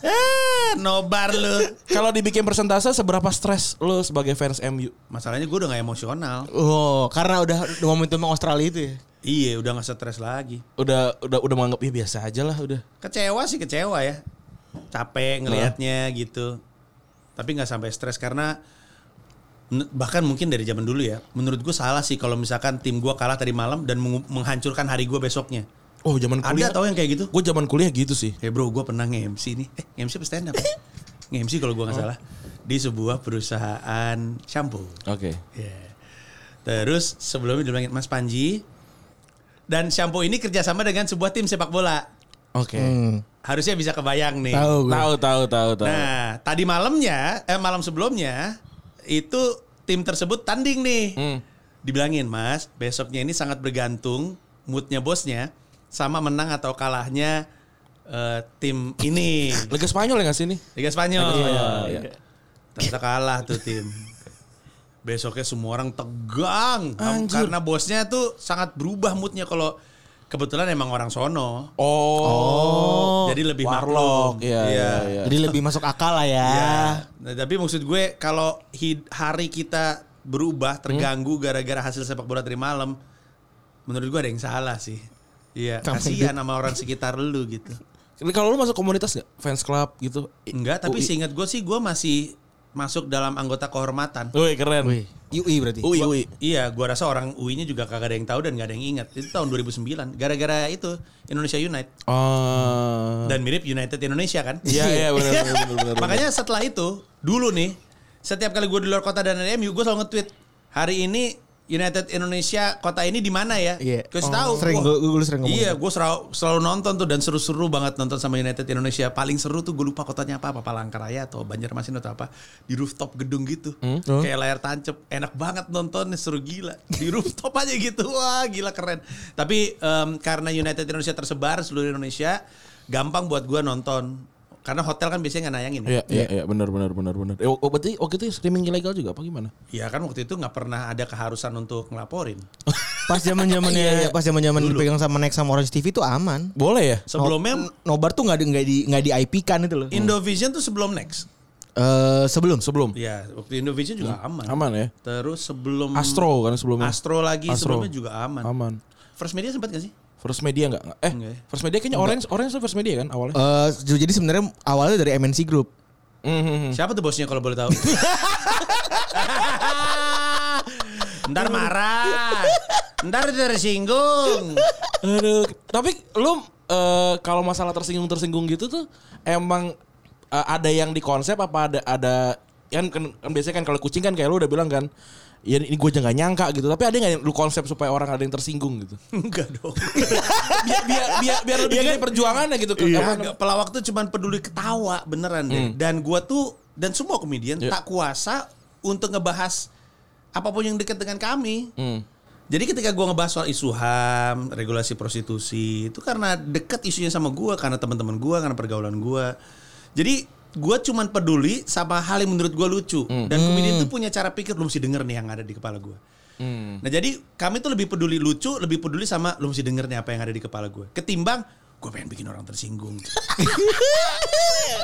Eh, nobar lu. Kalau dibikin persentase seberapa stres lu sebagai fans MU? Masalahnya gue udah gak emosional. Oh, karena udah momentum Australia itu ya. Iya, udah gak stres lagi. Udah udah udah menganggap ya biasa aja lah udah. Kecewa sih kecewa ya. Capek ngelihatnya gitu. Tapi nggak sampai stres karena bahkan mungkin dari zaman dulu ya. Menurut gue salah sih kalau misalkan tim gue kalah tadi malam dan meng- menghancurkan hari gue besoknya. Oh zaman kuliah. Ada tau yang kayak gitu? Gue zaman kuliah gitu sih. Ya bro, gue pernah nge-MC nih. Eh, nge-MC apa stand up? nge-MC kalau gue nggak salah. Di sebuah perusahaan shampoo. Oke. Ya. Terus sebelumnya dibilangin Mas Panji. Dan shampoo ini kerjasama dengan sebuah tim sepak bola. Oke. Hmm. Harusnya bisa kebayang nih. Tahu tahu tahu tahu. Nah, tadi malamnya, eh malam sebelumnya itu tim tersebut tanding nih. Hmm. Dibilangin, Mas, besoknya ini sangat bergantung moodnya bosnya sama menang atau kalahnya eh, tim ini. Liga Spanyol ya nggak sih ini? Liga Spanyol. Iya, iya. Ternyata kalah tuh tim. Besoknya semua orang tegang Anjir. karena bosnya tuh sangat berubah moodnya kalau kebetulan emang orang sono. Oh. Jadi lebih Warlock. maklum. Iya, iya, iya. Jadi lebih masuk akal lah ya. Ya. Nah, tapi maksud gue kalau hid- hari kita berubah terganggu gara-gara hasil sepak bola tadi malam, menurut gue ada yang salah sih. Iya, kasihan sama orang sekitar lu gitu. Kalau lu masuk komunitas nggak? Fans club gitu? Enggak, tapi seingat gue sih gue masih masuk dalam anggota kehormatan. Wih keren. Wih, UI berarti. Ui ui. Iya, gua rasa orang UI-nya juga kagak ada yang tahu dan gak ada yang ingat. Itu tahun 2009. Gara-gara itu Indonesia United Oh. dan mirip United Indonesia kan. Iya iya benar benar benar benar. Makanya setelah itu, dulu nih, setiap kali gue di luar kota dan ada MU, gue selalu nge-tweet, hari ini United Indonesia kota ini di mana ya? Iya. Kasih Oh, tahu. sering gua- gua sering ngomong Iya, gitu. gue selalu, selalu nonton tuh dan seru-seru banget nonton sama United Indonesia. Paling seru tuh gue lupa kotanya apa, apa Palangkaraya atau Banjarmasin atau apa. Di rooftop gedung gitu. Oh. Kayak layar tancap. Enak banget nontonnya, seru gila. Di rooftop aja gitu. Wah, gila keren. Tapi em, karena United Indonesia tersebar seluruh Indonesia, gampang buat gue nonton. Karena hotel kan biasanya nggak nayangin. ya. Iya iya iya benar benar benar benar. Eh, oh, berarti waktu itu streaming ilegal juga apa gimana? Iya kan waktu itu nggak pernah ada keharusan untuk ngelaporin. Pas zaman zamannya pas zaman zaman dipegang sama Next sama Orange TV itu aman. Boleh ya? Sebelumnya No- Nobar tuh nggak di nggak di nggak di IP kan itu loh. Indovision tuh sebelum next. Eh, sebelum Sebelum. Iya, waktu Indovision juga aman. Aman ya? Terus sebelum Astro kan sebelumnya. Astro lagi Astro. sebelumnya juga aman. Aman. First Media sempat gak sih? First Media enggak? Eh, Enggak ya? First Media kayaknya Orange Orange tuh First Media kan awalnya. Eh, jadi sebenarnya awalnya dari MNC Group. Mhm. Siapa tuh bosnya kalau boleh tahu? Ntar marah. Ntar tersinggung. Aduh, tapi lu eh, kalau masalah tersinggung-tersinggung gitu tuh emang eh, ada yang di konsep apa ada ada kan, kan, kan biasanya kan kalau kucing kan kayak lu udah bilang kan ya ini gue aja nggak nyangka gitu tapi ada nggak lu konsep supaya orang ada yang tersinggung gitu Enggak dong. biar biar biar, biar lebih gede perjuangannya gitu kan Iya, enggak, pelawak tuh cuman peduli ketawa beneran deh. Dan gua tuh dan semua komedian Iya. tak kuasa untuk ngebahas apa pun yang dekat dengan kami. Hmm. Jadi ketika gua ngebahas soal isu HAM, regulasi prostitusi, itu karena dekat isunya sama gua, karena teman-teman gua, karena pergaulan gua. Jadi gua cuman peduli sama hal yang menurut gua lucu. Dan komedian itu punya cara pikir lu mesti denger nih yang ada di kepala gua. Hmm. Nah jadi kami tuh lebih peduli lucu, lebih peduli sama lu mesti denger nih apa yang ada di kepala gue. Ketimbang gue pengen bikin orang tersinggung.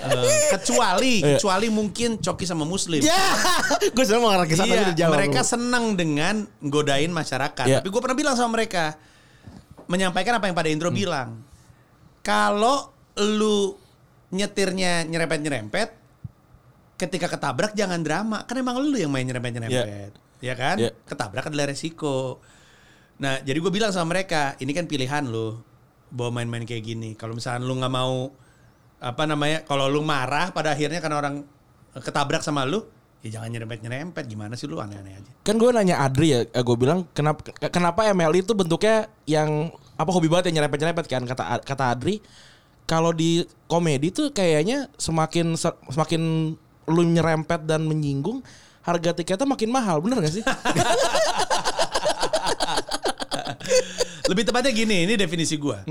Eh, kecuali, Iya. kecuali mungkin Coki sama Muslim. Ya, gue selalu mengarah ke sana Iya, mereka senang dengan godain masyarakat. Iya. Tapi gue pernah bilang sama mereka, menyampaikan apa yang pada intro bilang. Kalau lu nyetirnya nyerempet-nyerempet, ketika ketabrak jangan drama. Kan emang lu yang main nyerempet-nyerempet. Ya kan? Iya. Ketabrak adalah resiko. Nah, jadi gue bilang sama mereka, ini kan pilihan lo, bawa main-main kayak gini. Kalau misalnya lu nggak mau apa namanya, kalau lu marah pada akhirnya karena orang ketabrak sama lu, ya jangan nyerempet-nyerempet. Gimana sih lu aneh-aneh aja. Kan gue nanya Adri ya, gue bilang kenapa kenapa ML itu bentuknya yang apa hobi banget yang nyerempet-nyerempet kan kata kata Adri. Kalau di komedi tuh kayaknya semakin semakin lu nyerempet dan menyinggung, harga tiketnya makin mahal, bener gak sih? Lebih tepatnya gini, ini definisi gua.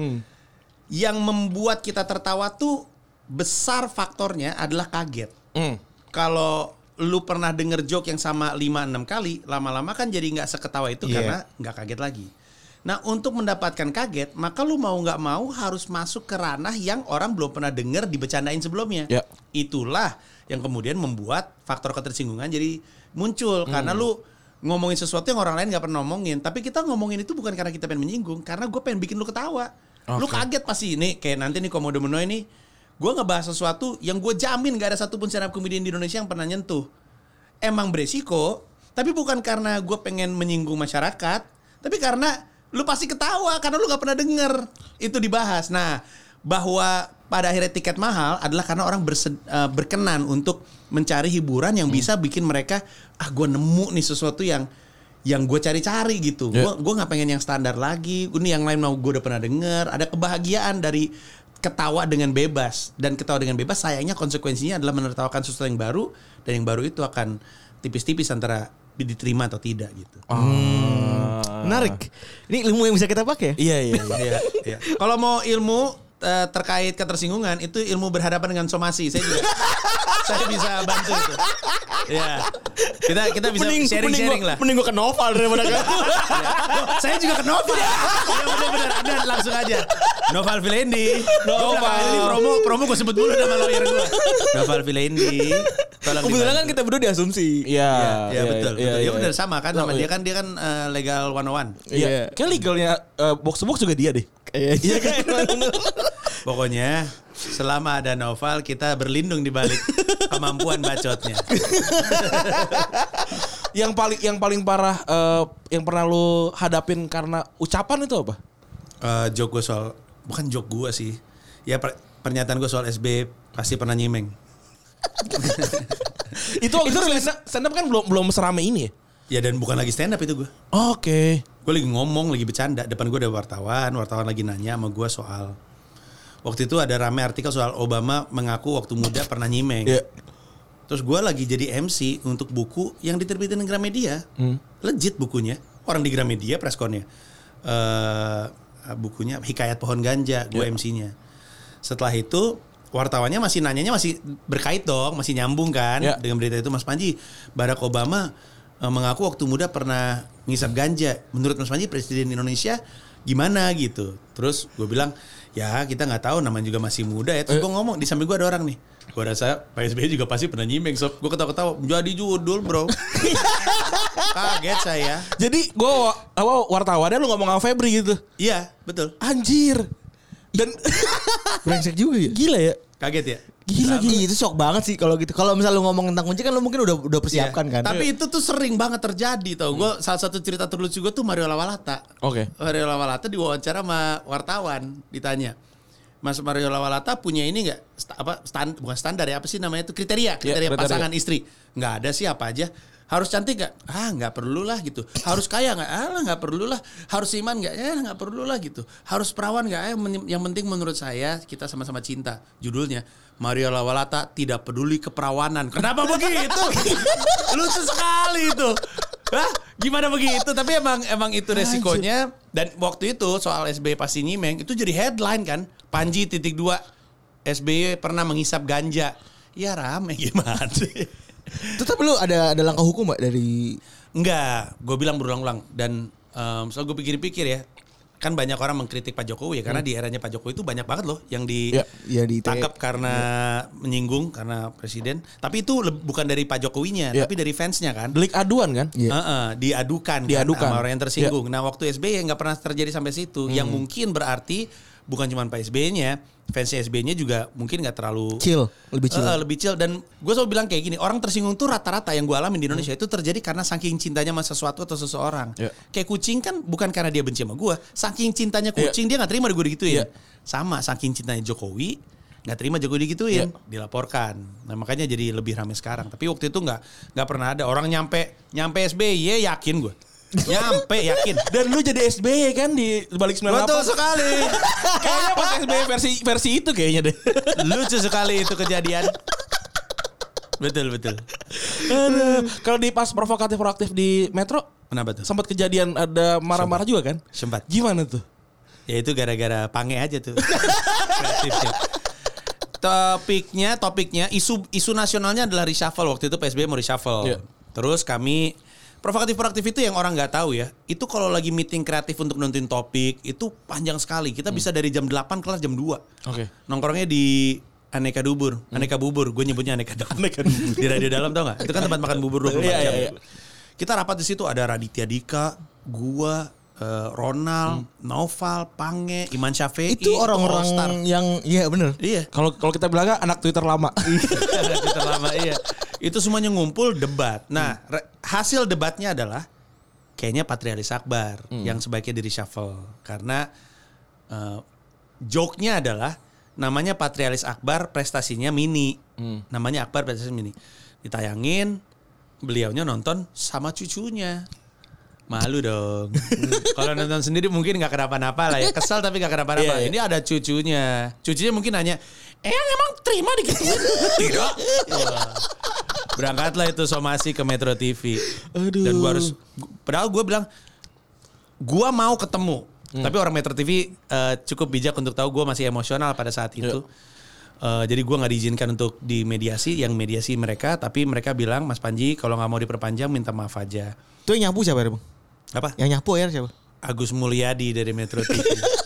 Yang membuat kita tertawa tuh besar faktornya adalah kaget. Hmm. Kalau lu pernah denger joke yang sama 5-6 kali, lama-lama kan jadi nggak seketawa itu Iya. karena nggak kaget lagi. Nah untuk mendapatkan kaget, maka lu mau nggak mau harus masuk ke ranah yang orang belum pernah denger dibecandain sebelumnya. Ya. Itulah yang kemudian membuat faktor ketersinggungan jadi muncul karena lu ngomongin sesuatu yang orang lain nggak pernah ngomongin. Tapi kita ngomongin itu bukan karena kita pengen menyinggung, karena gue pengen bikin lu ketawa. Lu kaget pasti ini kayak nanti nih komodo meno ini gue ngebahas sesuatu yang gue jamin gak ada satupun stand up comedian di Indonesia yang pernah nyentuh. Emang beresiko, tapi bukan karena gue pengen menyinggung masyarakat, tapi karena lu pasti ketawa karena lu gak pernah denger itu dibahas. Nah, bahwa pada akhirnya tiket mahal adalah karena orang berse- eh, berkenan untuk mencari hiburan yang bisa bikin mereka ah gue nemu nih sesuatu yang yang gue cari-cari gitu. Gue gue nggak pengen yang standar lagi. Ini yang lain mau gue udah pernah denger. Ada kebahagiaan dari ketawa dengan bebas dan ketawa dengan bebas sayangnya konsekuensinya adalah menertawakan sesuatu yang baru dan yang baru itu akan tipis-tipis antara diterima atau tidak gitu. Menarik. Ini ilmu yang bisa kita pakai. Iya iya. iya. Iya, iya. Kalau mau ilmu eh, terkait ketersinggungan itu ilmu berhadapan dengan somasi. Saya juga saya bisa bantu itu. Ya. Kita kita bisa sharing-sharing lah. Mending gua ke novel daripada ke Oh, saya juga ke Noval. ya benar-benar. Anda langsung aja. Noval Vilendi. Noval. Ini promo promo gue sebut dulu nama lawyer gue. Noval Vilendi. Tolong Kebetulan kan kita berdua diasumsi. Iya. Iya, betul. Iya, betul. iya, Ya benar iya. sama kan sama dia kan dia kan eh, legal 101. Iya. Iya. Kayak legalnya eh, box to box juga dia deh. Iya kan. Pokoknya selama ada Noval kita berlindung di balik kemampuan bacotnya. Yang paling yang paling parah eh, yang pernah lu hadapin karena ucapan itu apa? Eh joke gue soal bukan joke gue sih. Ya per- pernyataan gue soal SB pasti pernah nyimeng. itu itu stand up, stand up kan belum belum serame ini ya. Ya dan bukan lagi stand up itu gue. Oke. Gue lagi ngomong, lagi bercanda. Depan gue ada wartawan, wartawan lagi nanya sama gue soal. Waktu itu ada rame artikel soal Obama mengaku waktu muda pernah nyimeng. Iya. Terus gue lagi jadi MC untuk buku yang diterbitin Gramedia. Legit bukunya. Orang di Gramedia preskonnya. eh bukunya Hikayat Pohon Ganja, gue MC-nya. Setelah itu wartawannya masih nanyanya masih berkait dong, masih nyambung kan Ya. dengan berita itu Mas Panji. Barack Obama eh, mengaku waktu muda pernah ngisap ganja. Menurut Mas Panji presiden Indonesia gimana gitu. Terus gue bilang ya kita nggak tahu namanya juga masih muda ya. Terus gue ngomong di samping gue ada orang nih. Gue rasa Pak SBY juga pasti pernah nyimeng. Sob. Gue ketawa-ketawa jadi judul bro. Kaget saya. Jadi gue apa wartawannya lu ngomong sama Febri gitu. Iya betul. Anjir. Dan Brengsek juga ya. gila ya. Kaget ya. Gila, gila. Itu shock banget sih kalau gitu. Kalau misalnya lu ngomong tentang kunci kan lu mungkin udah udah persiapkan Iya. kan. Tapi itu tuh sering banget terjadi tau. Gue salah satu cerita terlucu gue tuh Mario Lawalata. Oke. Mario Lawalata diwawancara sama wartawan ditanya. Mas Mario Lawalata punya ini nggak sta- apa stand bukan standar ya apa sih namanya itu kriteria kriteria kriteria. pasangan istri nggak ada sih apa aja harus cantik nggak? Ah nggak perlu lah gitu. Harus kaya nggak? Ah nggak perlu lah harus iman nggak? Ya nggak perlu lah gitu. Harus perawan nggak? Eh yang penting menurut saya kita sama-sama cinta. Judulnya Mario Lawalata tidak peduli keperawanan. Kenapa begitu? Lucu sekali itu. Hah? Gimana begitu? Tapi emang emang itu resikonya. Dan waktu itu soal SBY pasti nyimeng itu jadi headline kan. Panji titik dua. SBY pernah menghisap ganja. Ya rame gimana? sih? Tetap lu ada ada langkah hukum Mbak dari Enggak, gue bilang berulang-ulang dan um, soal gue pikir-pikir ya, kan banyak orang mengkritik Pak Jokowi ya karena di eranya Pak Jokowi itu banyak banget loh yang di Ya, ya di tangkap karena menyinggung karena presiden. Tapi itu bukan dari Pak Jokowinya, Ya. tapi dari fansnya kan. Delik aduan kan? Iya. Heeh, diadukan, Diadukan. kan sama orang yang tersinggung. Nah waktu SBY nggak pernah terjadi sampai situ. Yang mungkin berarti bukan cuma Pak SBY-nya, fans SBY-nya juga mungkin nggak terlalu Chill, lebih chill. Eh, lebih chill dan gue selalu bilang kayak gini orang tersinggung tuh rata-rata yang gue alami di Indonesia itu terjadi karena saking cintanya sama sesuatu atau seseorang Iya. kayak kucing kan bukan karena dia benci sama gue saking cintanya kucing dia nggak terima gue digituin Iya. sama saking cintanya Jokowi nggak terima Jokowi digituin Iya. dilaporkan nah makanya jadi lebih ramai sekarang tapi waktu itu nggak nggak pernah ada orang nyampe nyampe SBY yakin gue nyampe yakin Dan lu jadi SBY kan di balik 98. betul sekali Kayaknya pas SBY versi versi itu kayaknya deh. lucu sekali itu kejadian betul betul. Kalau di pas provokatif proaktif di Metro kenapa tuh sempat kejadian ada marah-marah juga kan? sempat Gimana tuh? Ya itu gara-gara pange aja tuh. Kreatifnya. Topiknya, topiknya isu isu nasionalnya adalah reshuffle waktu itu PSBB mau reshuffle. Iya. Terus kami provokatif proaktif itu yang orang nggak tahu ya. Itu kalau lagi meeting kreatif untuk nentuin topik itu panjang sekali. Kita bisa dari jam 8 kelar jam 2. Oke. Nongkrongnya di Aneka Dubur, Aneka Bubur, gue nyebutnya Aneka Dubur. Aneka Dubur. di radio dalam tau nggak? Itu kan tempat makan bubur 24 Iya, jam. iya, iya. Kita rapat di situ ada Raditya Dika, gua, eh, Ronald, Noval, Pange, Iman Syafi'i, itu orang-orang yang iya bener. Iya. Kalau kalau kita bilang anak Twitter lama. Twitter lama iya. Itu semuanya ngumpul debat. Nah, re- hasil debatnya adalah kayaknya Patrialis Akbar yang sebaiknya di reshuffle karena eh, joke-nya adalah namanya Patrialis Akbar prestasinya mini. Namanya Akbar prestasinya mini. Ditayangin beliaunya nonton sama cucunya. Malu dong. Kalau nonton sendiri mungkin nggak kenapa-napa lah ya. Kesal tapi nggak kenapa-napa. Iya, iya. Ini ada cucunya. Cucunya mungkin nanya, Eyang emang terima digituin? Tidak. Berangkatlah itu somasi ke Metro TV. Aduh. Dan gua harus, padahal gue bilang, gua mau ketemu. Tapi orang Metro TV eh, cukup bijak untuk tahu gue masih emosional pada saat itu. Eh, jadi gua nggak diizinkan untuk dimediasi, yang mediasi mereka. Tapi mereka bilang, Mas Panji kalau nggak mau diperpanjang minta maaf aja. Itu yang nyapu siapa ya, Bang? Apa? Yang nyapu ya siapa? Agus Mulyadi dari Metro TV.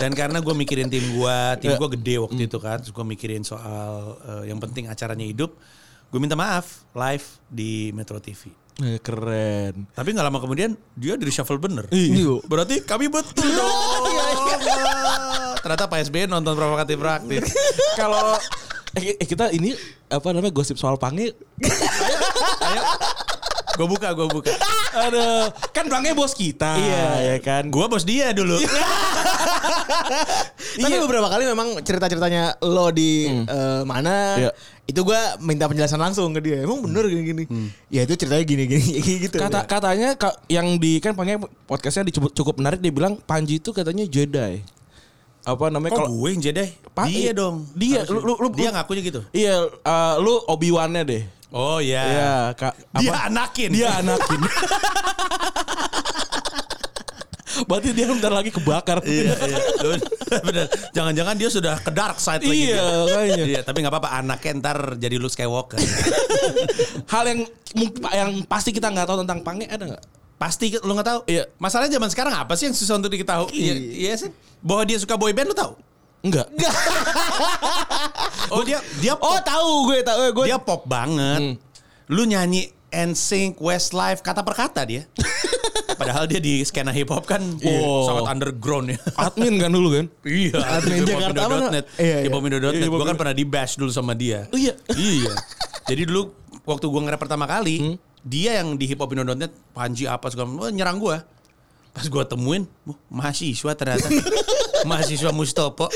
Dan karena gue mikirin tim gue, tim gue gede waktu itu kan, terus gue mikirin soal eh, yang penting acaranya hidup, gue minta maaf live di Metro TV. Eh, Keren. Tapi nggak lama kemudian dia di reshuffle bener. Iya. Berarti kami betul dong. Ternyata Pak SBY nonton provokatif proaktif. Kalau eh, eh, kita ini apa namanya gosip soal Pange. Gue buka, gue buka. Aduh, kan Pange bos kita. Iya. ya kan. Gue bos dia dulu. Tapi beberapa kali memang cerita-ceritanya lo di eh, mana Iya. itu gua minta penjelasan langsung ke dia. Emang bener gini-gini. Ya itu ceritanya gini-gini gitu. Kata katanya ka- yang di kan podcastnya cukup cukup menarik dia bilang Panji itu katanya Jedi. Apa namanya Kok kalau gue yang jadi? Pa- Dia dong. Dia, Harusnya. lu- lu- lu- dia ngakunya gitu. Iya, eh, lu Obi-Wan-nya deh. Oh iya. Iya, Kak. Dia apa? anakin. Dia anakin. Berarti dia bentar lagi kebakar. iya, iya. Bener. Jangan-jangan dia sudah ke dark side lagi. Iya, kayaknya. Iya, tapi nggak apa-apa. Anaknya ntar jadi Luke Skywalker. Hal yang yang pasti kita nggak tahu tentang Pange ada nggak? Pasti lu nggak tahu. Iya. Masalahnya zaman sekarang apa sih yang susah untuk diketahui? Iya, iya sih. Bahwa dia suka boy band lu tahu? Enggak. Oh dia dia Oh pop, tahu gue tahu gue. dia pop banget. Lu nyanyi NSYNC, Westlife kata per kata dia. Padahal dia di skena hip hop kan Wow. sangat underground ya. Admin kan dulu kan? Iya, Admin Jakarta mana? Iya, iya. Hipopindo.net. Iya, Gue kan pernah di bash dulu sama dia. Oh iya. iya. Jadi dulu waktu gue nge pertama kali, dia yang di hipopindo.net Panji apa segala macam, nyerang gue. Pas gue temuin, "Wah, mahasiswa ternyata. mahasiswa Mustopo.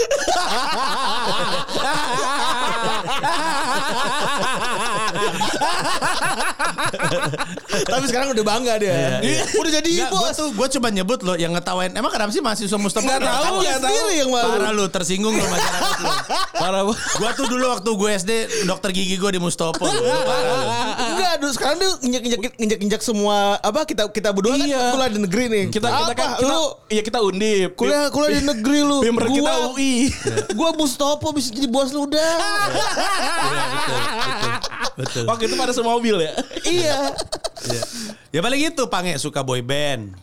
Tapi sekarang udah bangga dia. Iya. Udah jadi Enggak, gue tuh gue cuma nyebut lo yang ngetawain. Emang kenapa sih mahasiswa Mustopo? Nggak tahu, Kan tahu. sendiri yang malu. Parah lu, tersinggung lu masyarakat lu. Parah. Gue tuh dulu waktu gue SD, dokter gigi gue di Mustopo. Enggak, aduh sekarang dia injek-injek injek-injek semua apa kita kita berdua Iya. kan kuliah di negeri nih. Kita kita apa? kan lu iya kita undip. kuliah kuliah di negeri lu. Member kita Gua- UI. Gua Mustopo bisa jadi bos lu udah. Betul. Waktu itu pada semobil ya. iya. Iya. Ya paling gitu Pange suka boy band.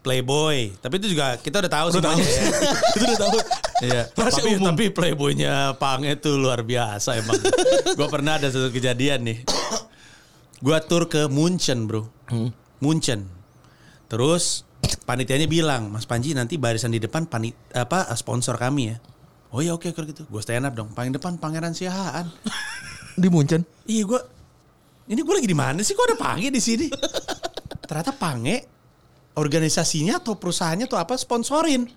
Playboy. Tapi itu juga kita udah tahu semuanya ya. itu udah tahu. Iya. Rahasia Tapi, umum. tapi Playboynya Pange tuh luar biasa emang. Gue pernah ada satu kejadian nih. Gua tur ke Munchen bro. Munchen. Terus panitianya bilang, Mas Panji nanti barisan di depan panit apa sponsor kami ya. Oh ya oke kalau gitu. Gue stand up dong. Paling depan Pangeran Siahaan. Di Munchen. Iya gue. Ini gue lagi di mana sih? Kok ada Pange di sini? Ternyata Pange organisasinya atau perusahaannya atau apa sponsorin.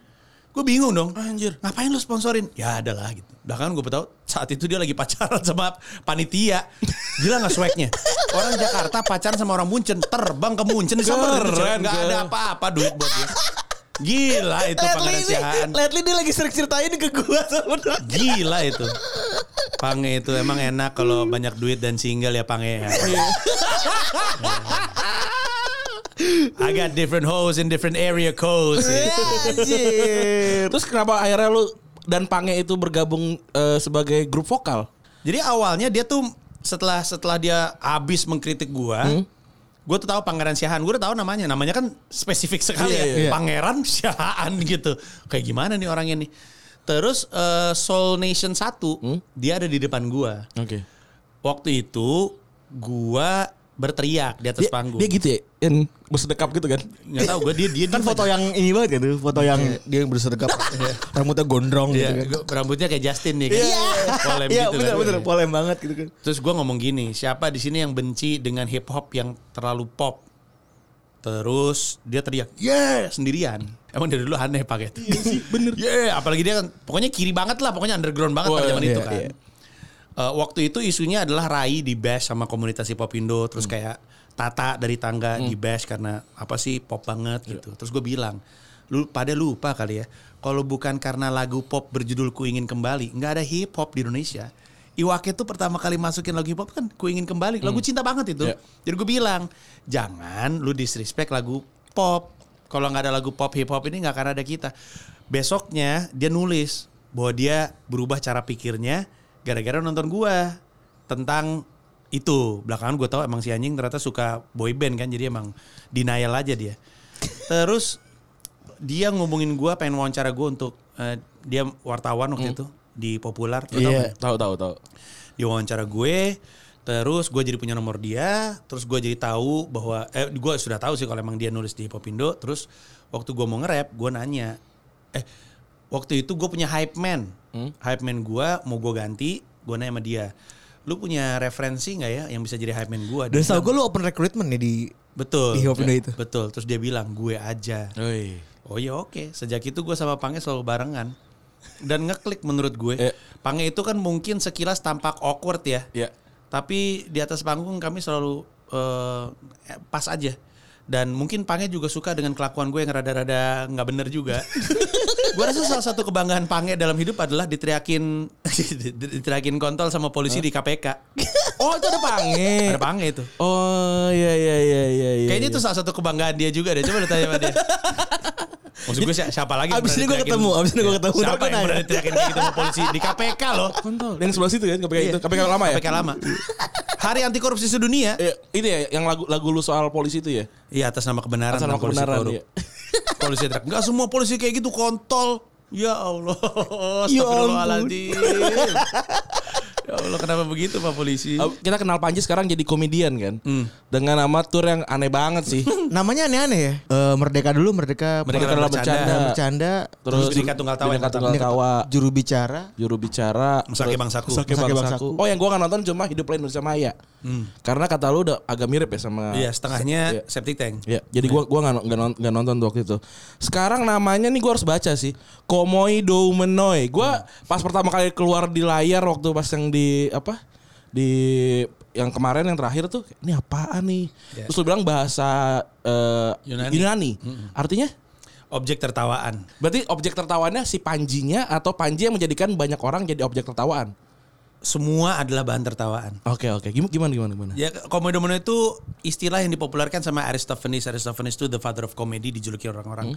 Gue bingung dong. Anjir. Ngapain lu sponsorin? Ya adalah gitu. Bahkan gue tahu saat itu dia lagi pacaran sama panitia. Gila gak swagnya? Orang Jakarta pacaran sama orang Munchen. Terbang ke Munchen disamperin. Keren, Gak ada apa-apa duit buat dia. Gila itu pangeran siahaan. Lately dia lagi sering ceritain ke gua sebenarnya. Gila itu. Pange itu emang enak kalau banyak duit dan single ya Pange ya. I got different hoes in different area codes. Anjir. Terus kenapa akhirnya lu dan Pange itu bergabung eh, sebagai grup vokal? Jadi awalnya dia tuh setelah setelah dia habis mengkritik gua, gua tuh tahu Pangeran Siahaan. Gua udah tahu namanya. Namanya kan spesifik sekali Iya, ya. iya. Pangeran Siahaan gitu. Kayak gimana nih orangnya nih? Terus eh, Soul Nation 1 dia ada di depan gua. Oke. Waktu itu gua berteriak di atas Dia, panggung. dia gitu ya, yang bersedekap gitu kan? Nggak tahu gue dia dia Kan foto aja. yang ini banget kan tuh, foto yang dia yang bersedekap. Rambutnya gondrong Iya, gitu kan. rambutnya kayak Justin nih kan. Polem Iya, gitu bener kan. bener polem banget gitu kan. Terus gue ngomong gini, siapa di sini yang benci dengan hip hop yang terlalu pop? Terus dia teriak, yeah sendirian. Emang dari dulu aneh pakai itu. Iya sih, bener. Yeah, apalagi dia kan pokoknya kiri banget lah, pokoknya underground banget pada zaman iya, itu kan. iya. Eh, waktu itu isunya adalah Rai di bash sama komunitas hip hop Indo, terus Hmm. kayak Tata dari tangga di bash karena apa sih pop banget Iya. gitu. Terus gue bilang, lu pada lupa kali ya, kalau bukan karena lagu pop berjudul Ku Ingin Kembali, nggak ada hip hop di Indonesia. Iwake tuh pertama kali masukin lagu hip hop kan Ku Ingin Kembali, lagu cinta banget itu. Iya. Jadi gue bilang, jangan lu disrespect lagu pop. Kalau nggak ada lagu pop hip hop ini nggak akan ada kita. Besoknya dia nulis bahwa dia berubah cara pikirnya gara-gara nonton gua tentang itu. Belakangan gue tahu emang si anjing ternyata suka boy band kan, jadi emang denial aja dia. Terus dia ngomongin gua pengen wawancara gue untuk eh, dia wartawan waktu itu di populer. Lu tau Iya. Tahu tahu tahu. dia wawancara gue terus gue jadi punya nomor dia terus gue jadi tahu bahwa eh gue sudah tahu sih kalau emang dia nulis di Popindo terus waktu gue mau nge-rap gue nanya eh waktu itu gue punya hype man hype man gue mau gue ganti gue nanya sama dia lu punya referensi nggak ya yang bisa jadi hype man gue Dan tau gue lu open recruitment nih di betul di Hip Hop Indo itu. betul terus dia bilang gue aja Oi. Oh iya oke. Sejak itu gue sama Pange selalu barengan. Dan ngeklik menurut gue. Iya. Pange itu kan mungkin sekilas tampak awkward ya. Iya. Tapi di atas panggung kami selalu eh, pas aja. Dan mungkin Pange juga suka dengan kelakuan gue yang rada-rada nggak bener juga. gue rasa salah satu kebanggaan Pange dalam hidup adalah diteriakin diteriakin kontol sama polisi di KPK. Oh itu ada Pange. Ada Pange itu. Oh iya iya iya iya. iya, Kayaknya iya. itu salah satu kebanggaan dia juga deh. Coba lu tanya sama dia. Maksud gue si- siapa lagi Abis ini gue ketemu, abis ini gue ketemu. Siapa yang nanya. berani teriakin kayak gitu sama polisi di KPK loh. kontol. Yang sebelah situ kan KPK itu. KPK lama ya? KPK lama. Hari anti korupsi sedunia. Iya, itu ya yang lagu lagu lu soal polisi itu ya. Iya atas nama kebenaran. Atas nama kebenaran, korup. Polisi teriak. Enggak semua polisi kayak gitu kontol. Ya Allah. Ya Astagfirullahaladzim. Ya Allah kenapa begitu Pak Polisi? Kita kenal Panji sekarang jadi komedian kan. Dengan nama tour yang aneh banget sih. Namanya aneh-aneh ya. Eh, Merdeka dulu, Merdeka, Merdeka dalam bercanda. bercanda. bercanda, Terus Bhinneka Tunggal Tawa Bhinneka Tunggal Tawa. juru bicara. Juru bicara. Musake Bangsaku. Musake Bangsaku. Bangsaku. Oh yang gua nggak nonton cuma Hidup Lain Indonesia Maya. Karena kata lu udah agak mirip ya sama. Iya setengahnya Iya. septic tank. Ya, jadi gua gua nggak nggak non- nggak nonton waktu itu. Sekarang namanya nih gua harus baca sih. Komoi Doumenoi. Gua pas pertama kali keluar di layar waktu pas yang di apa? Di yang kemarin yang terakhir tuh ini apaan nih? Ya. Terus lu bilang bahasa eh, Yunani. Yunani. Artinya Objek tertawaan. berarti objek tertawanya si Panjinya atau Panji yang menjadikan banyak orang jadi objek tertawaan. Semua adalah bahan tertawaan. Oke oke. Gimana gimana gimana gimana? Ya, komedomono itu istilah yang dipopulerkan sama Aristophanes. Aristophanes itu the father of comedy dijuluki orang-orang.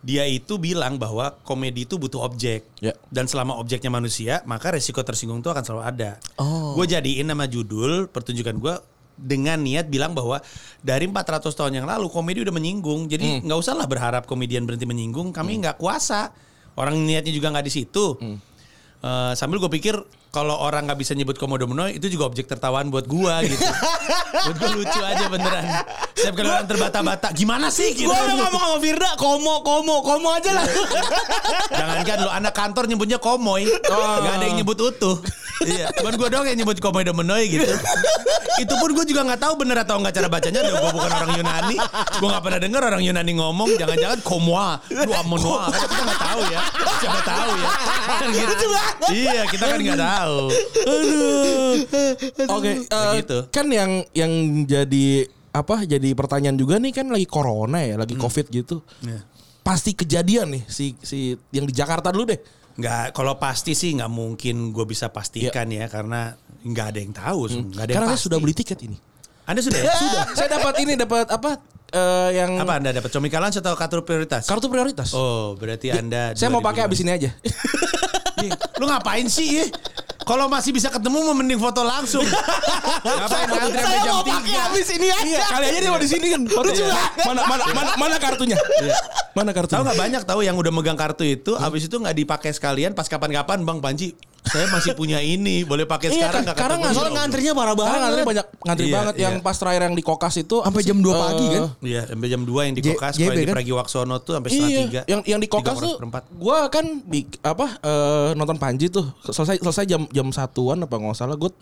Dia itu bilang bahwa komedi itu butuh objek. Ya. Dan selama objeknya manusia, maka resiko tersinggung itu akan selalu ada. Oh. Gue jadiin nama judul pertunjukan gue dengan niat bilang bahwa dari 400 tahun yang lalu komedi udah menyinggung. Jadi nggak usah lah berharap komedian berhenti menyinggung. Kami nggak kuasa. Orang niatnya juga nggak di situ. Eh, sambil gue pikir kalau orang nggak bisa nyebut komodo menoi itu juga objek tertawaan buat gua gitu. buat gue lucu aja beneran. Setiap kali orang terbata-bata, gimana sih gitu. Gue udah ngomong sama Firda, komo, komo, komo aja lah. Jangankan lo anak kantor nyebutnya komoy, nggak ada yang nyebut utuh. iya, cuman gue doang yang nyebut komoy dan menoi gitu. Itu pun gue juga nggak tahu bener atau nggak cara bacanya. Gue bukan orang Yunani, gue nggak pernah denger orang Yunani ngomong. Jangan-jangan komoa, lu amonoa. Kan kita nggak tahu ya. Siapa tahu ya. Kan gitu. Iya, kita kan nggak tahu. Oke, eh, Begitu. kan yang yang jadi apa? Jadi pertanyaan juga nih kan lagi corona ya, lagi covid gitu. Iya. Pasti kejadian nih si si yang di Jakarta dulu deh. Nggak, kalau pasti sih nggak mungkin gue bisa pastikan ya karena nggak ada yang tahu, nggak ada yang Karena pasti. sudah beli tiket ini. Anda sudah? ya? Sudah. saya dapat ini dapat apa? eh, yang Apa Anda dapat comika lunch atau kartu prioritas? kartu prioritas. Oh, berarti Anda saya mau pakai 2005. abis ini aja. Lu ngapain sih? Kalau masih bisa ketemu mau mending foto langsung. ngapain ngantri sampai jam 3? abis ini aja. Iya, kali aja dia mau di sini kan. Lucu Mana mana mana mana kartunya? Mana Tahu kartunya? nggak banyak tahu yang udah megang kartu itu, habis itu nggak dipakai sekalian pas kapan-kapan Bang Panji, saya masih punya ini, boleh pakai Iya, sekarang kan, nggak sekarang kata nggak-. Soalnya ngantrinya parah Karena banget. ngantri banyak ngantri Iya, banget iya. yang pas terakhir yang di Kokas itu Sampai jam 2 pagi eh, kan? Iya, sampai jam 2 yang di J- Kokas, JB yang di kan? Pragiwaksono tuh sampai setengah Iya, 3. yang yang di Kokas tuh gua kan di apa eh, nonton Panji tuh selesai selesai jam jam satuan apa nggak salah gue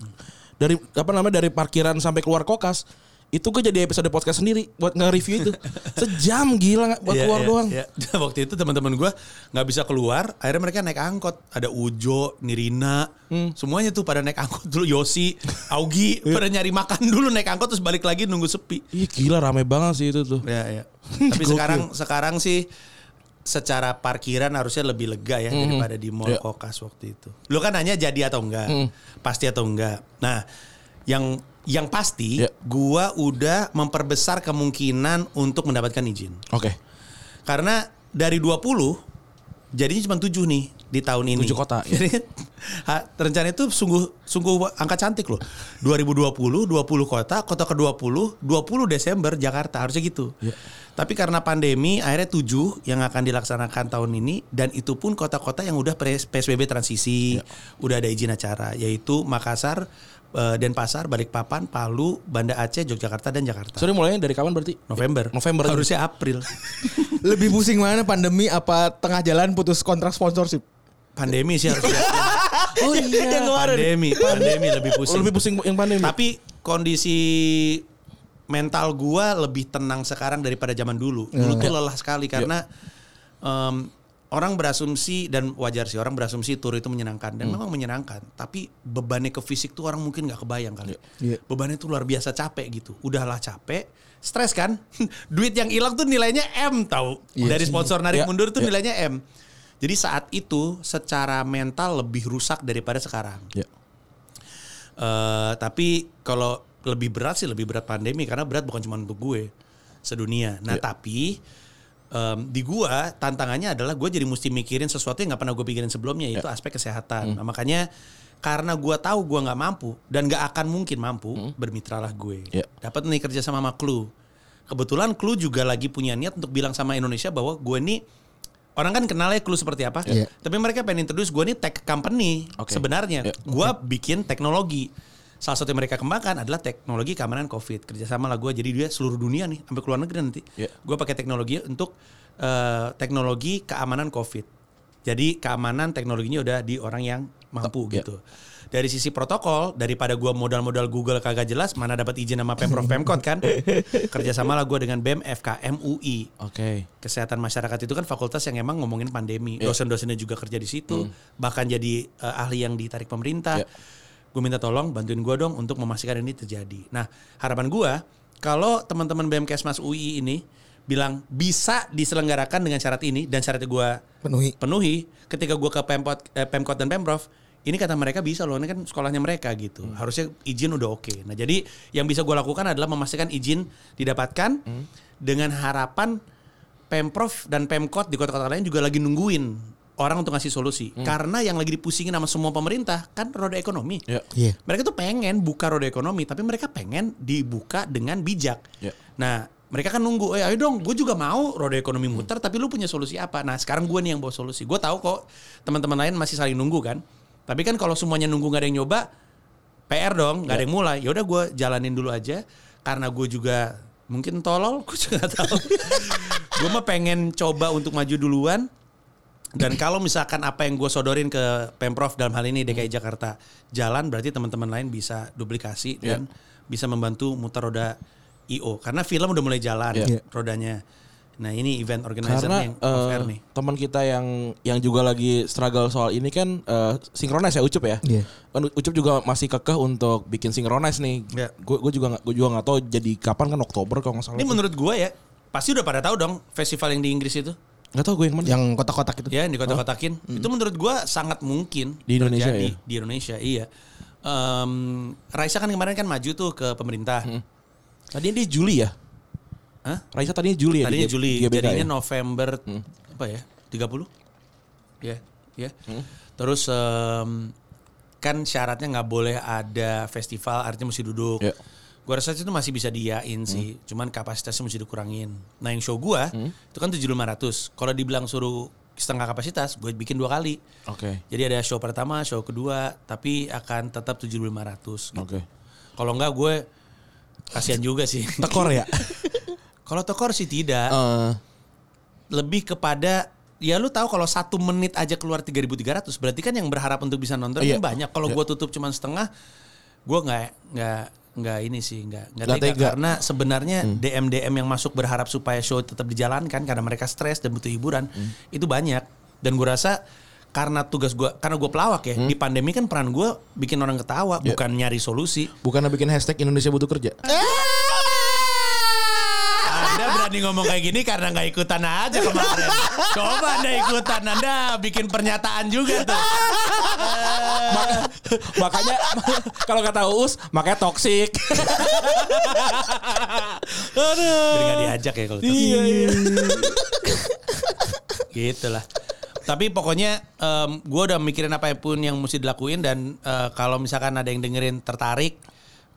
dari apa namanya dari parkiran sampai keluar Kokas itu gue jadi episode podcast sendiri buat nge-review itu sejam gila nggak buat Iya, keluar iya, doang iya. Waktu itu teman-teman gue nggak bisa keluar, akhirnya mereka naik angkot. Ada Ujo, Nirina, Hmm. semuanya tuh pada naik angkot dulu. Yosi, Augie, Iya. pada nyari makan dulu naik angkot terus balik lagi nunggu sepi. Ih gila rame banget sih itu tuh Ya, ya. Tapi Gokil. sekarang sekarang sih secara parkiran harusnya lebih lega ya daripada di mall Iya. Kokas waktu itu. Lu kan nanya jadi atau enggak? Hmm. Pasti atau enggak. Nah, yang yang pasti Iya. gua udah memperbesar kemungkinan untuk mendapatkan izin. oke Karena dari 20 jadinya cuma 7 nih di tahun ini. Tujuh kota, ya. Jadi itu sungguh sungguh angka cantik loh. 2020 20 kota, kota ke-20 20 Desember Jakarta harusnya gitu. Ya. Tapi karena pandemi akhirnya 7 yang akan dilaksanakan tahun ini dan itu pun kota-kota yang udah PS- PSBB transisi, Ya. udah ada izin acara yaitu Makassar, Denpasar, Balikpapan, Palu, Banda Aceh, Yogyakarta dan Jakarta. sorry mulainya dari kapan berarti November. November. Harusnya April. Lebih pusing mana pandemi apa tengah jalan putus kontrak sponsorship? Pandemi sih harusnya. oh iya pandemi, pandemi lebih pusing. lebih pusing yang pandemi Tapi kondisi mental gua lebih tenang sekarang daripada zaman dulu. Dulu tuh lelah sekali karena em, orang berasumsi dan wajar sih orang berasumsi tur itu menyenangkan dan memang menyenangkan. Tapi bebannya ke fisik tuh orang mungkin nggak kebayang kali. Iya. Bebannya tuh luar biasa capek gitu. Udahlah capek, stres kan? Duit yang hilang tuh nilainya M tahu. Iya Dari sponsor narik Iya. mundur tuh Iya. nilainya M. Jadi saat itu secara mental lebih rusak daripada sekarang. ya Eh, tapi kalau lebih berat sih lebih berat pandemi karena berat bukan cuma untuk gue sedunia. Nah Iya. tapi em, di gua tantangannya adalah gue jadi mesti mikirin sesuatu yang nggak pernah gue pikirin sebelumnya Iya. yaitu aspek Hmm. kesehatan. Nah, makanya karena gua tahu gua nggak mampu dan nggak akan mungkin mampu Hmm. bermitralah gue. Iya. Dapat nih kerja sama sama Clue. Kebetulan Clue juga lagi punya niat untuk bilang sama Indonesia bahwa gue nih Orang kan kenalnya Clue seperti apa, Iya. tapi mereka pengen introduce gue nih tech company Oke. sebenarnya. Iya. Gue bikin teknologi. Salah satu yang mereka kembangkan adalah teknologi keamanan COVID. Kerjasama lah gue, jadi dia seluruh dunia nih, sampai ke luar negeri nanti. Iya. Gue pakai teknologi untuk eh, teknologi keamanan COVID. Jadi keamanan teknologinya udah di orang yang mampu Iya. gitu. Dari sisi protokol, daripada gua modal-modal Google kagak jelas, mana dapat izin sama Pemprov Pemkot kan? Kerjasama lah gue dengan BEM FKM UI oke kesehatan masyarakat itu kan fakultas yang emang ngomongin pandemi. Iya. Dosen-dosennya juga kerja di situ, bahkan jadi eh, ahli yang ditarik pemerintah. Iya. Gue minta tolong bantuin gue dong untuk memastikan ini terjadi. Nah, harapan gue kalau teman-teman BMKes Mas UI ini bilang bisa diselenggarakan dengan syarat ini dan syaratnya gue Penuhi. penuhi ketika gue ke Pemkot, eh, Pemkot dan Pemprov ini kata mereka bisa loh ini kan sekolahnya mereka gitu harusnya izin udah oke nah jadi yang bisa gue lakukan adalah memastikan izin didapatkan dengan harapan Pemprov dan Pemkot di kota-kota lain juga lagi nungguin orang untuk ngasih solusi karena yang lagi dipusingin sama semua pemerintah kan roda ekonomi ya Iya. mereka tuh pengen buka roda ekonomi, tapi mereka pengen dibuka dengan bijak. Ya. Nah, mereka kan nunggu, eh ayo dong, gue juga mau roda ekonomi muter, tapi lu punya solusi apa? Nah, sekarang gue nih yang bawa solusi. Gue tahu kok teman-teman lain masih saling nunggu kan. Tapi kan kalau semuanya nunggu nggak ada yang nyoba, PR dong, nggak ada yang mulai. Ya udah gue jalanin dulu aja karena gue juga mungkin tolol, gue juga nggak tahu. gue mah pengen coba untuk maju duluan. Dan kalau misalkan apa yang gue sodorin ke pemprov dalam hal ini DKI Jakarta jalan, berarti teman-teman lain bisa duplikasi dan bisa membantu muter roda IO. Karena film udah mulai jalan Iya. rodanya. Nah ini event organizer Karena yang off-air eh, nih. teman kita yang yang juga lagi struggle soal ini kan eh, sinkronis ya Ucup ya. Iya. Kan Ucup juga masih kekeh untuk bikin sinkronis nih. Iya. Gue gue juga gue juga nggak tahu jadi kapan kan Oktober kalau nggak salah. Ini menurut gue ya, pasti udah pada tahu dong festival yang di Inggris itu. Nggak tahu gue yang mana. Yang kotak-kotak itu. Ya, yang di kota-kotakin. Itu menurut gua sangat mungkin Di Indonesia terjadi ya? Di Indonesia, iya. Em, Raisa kan kemarin kan maju tuh ke pemerintah. Tadinya dia Juli ya. Hah? Raisa tadinya Juli ya. Tadinya di Juli, GBK jadinya ya? November apa ya? 30? Ya, ya. Terus em, kan syaratnya nggak boleh ada festival, artinya mesti duduk. Ya. Gua rasa itu masih bisa diain sih, cuman kapasitasnya mesti dikurangin. Nah yang show gua itu kan 7.500. Kalau dibilang suruh setengah kapasitas, gue bikin dua kali. Oke. Jadi ada show pertama, show kedua, tapi akan tetap 7.500 gitu. Oke. Kalau enggak gue kasihan juga sih. Tekor ya. Kalau tekor sih tidak. Eh, Lebih kepada ya lu tahu kalau satu menit aja keluar 3.300 berarti kan yang berharap untuk bisa nonton Iya. kan banyak. Kalau Iya. gue tutup cuma setengah, gue nggak nggak nggak ini sih nggak nggak tega. tega. karena sebenarnya DM DM yang masuk berharap supaya show tetap dijalankan karena mereka stres dan butuh hiburan itu banyak. Dan gue rasa karena tugas gue karena gue pelawak ya di pandemi kan peran gue bikin orang ketawa bukan nyari solusi. Bukan bikin hashtag Indonesia butuh kerja. Berani ngomong kayak gini karena nggak ikutan aja kemarin. Coba Anda ikutan, Anda bikin pernyataan juga tuh. Maka- makanya kalau kata Uus makanya toksik. Jadi nggak diajak ya kalau Iya, iya. gitu lah. Tapi pokoknya gue udah mikirin apa pun yang mesti dilakuin dan eh, kalau misalkan ada yang dengerin tertarik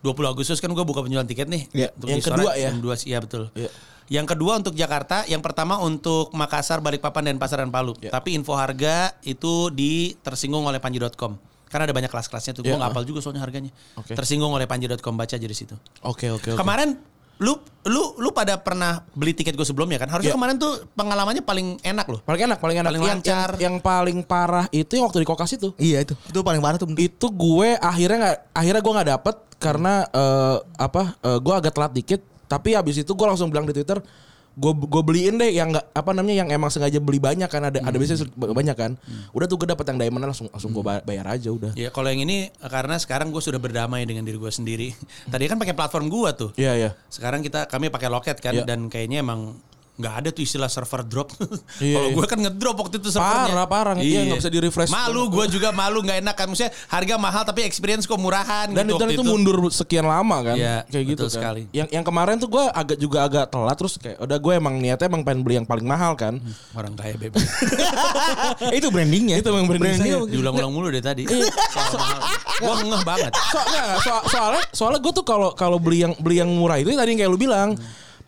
20 Agustus kan gue buka penjualan tiket nih. Iya, Untuk yang kedua ya? Yang kedua sih, iya betul. Iya. Yang kedua untuk Jakarta, yang pertama untuk Makassar, Balikpapan dan Pasar dan Palu. Iya. Tapi info harga itu di tersinggung oleh panji.com. Karena ada banyak kelas-kelasnya tuh. Gue Iya, nggak ah. hafal juga soalnya harganya. Oke. Tersinggung oleh panji.com baca aja di situ. Oke oke oke. Kemarin lu lu lu pada pernah beli tiket gue sebelumnya kan? Harusnya Iya. kemarin tuh pengalamannya paling enak loh. Paling enak, paling enak. Paling yang, lancar. Yang, yang paling parah itu yang waktu di Kokas itu. Iya itu. Itu paling parah tuh. Itu gue akhirnya nggak, akhirnya gue nggak dapet karena eh, apa? eh, gue agak telat dikit. Tapi habis itu gue langsung bilang di Twitter, gue gue beliin deh yang nggak apa namanya yang emang sengaja beli banyak kan ada ada biasanya banyak kan. Udah tuh gue dapet yang diamond langsung langsung gue bayar aja udah. Ya kalau yang ini karena sekarang gue sudah berdamai dengan diri gue sendiri. Tadi kan pakai platform gue tuh. Iya iya. Sekarang kita kami pakai loket kan Iya. dan kayaknya emang nggak ada tuh istilah server drop. Iya, Kalau iya. gue kan ngedrop waktu itu servernya. Parah, parah. Iya, nggak bisa di-refresh. Malu gue juga malu nggak enak kan. Maksudnya harga mahal tapi experience kok murahan Dan, gitu dan waktu itu mundur sekian lama kan, Iya, kayak gitu kan. sekali. Yang yang kemarin tuh gue agak juga agak telat terus kayak udah gue emang niatnya emang pengen beli yang paling mahal kan. Orang kaya bebek. itu brandingnya. Itu emang branding saya. Diulang-ulang mulu deh tadi. Iya. Gue ngeh banget. So, enggak, enggak, so- soalnya soalnya gue tuh kalau kalau beli yang beli yang murah itu tadi yang kayak lu bilang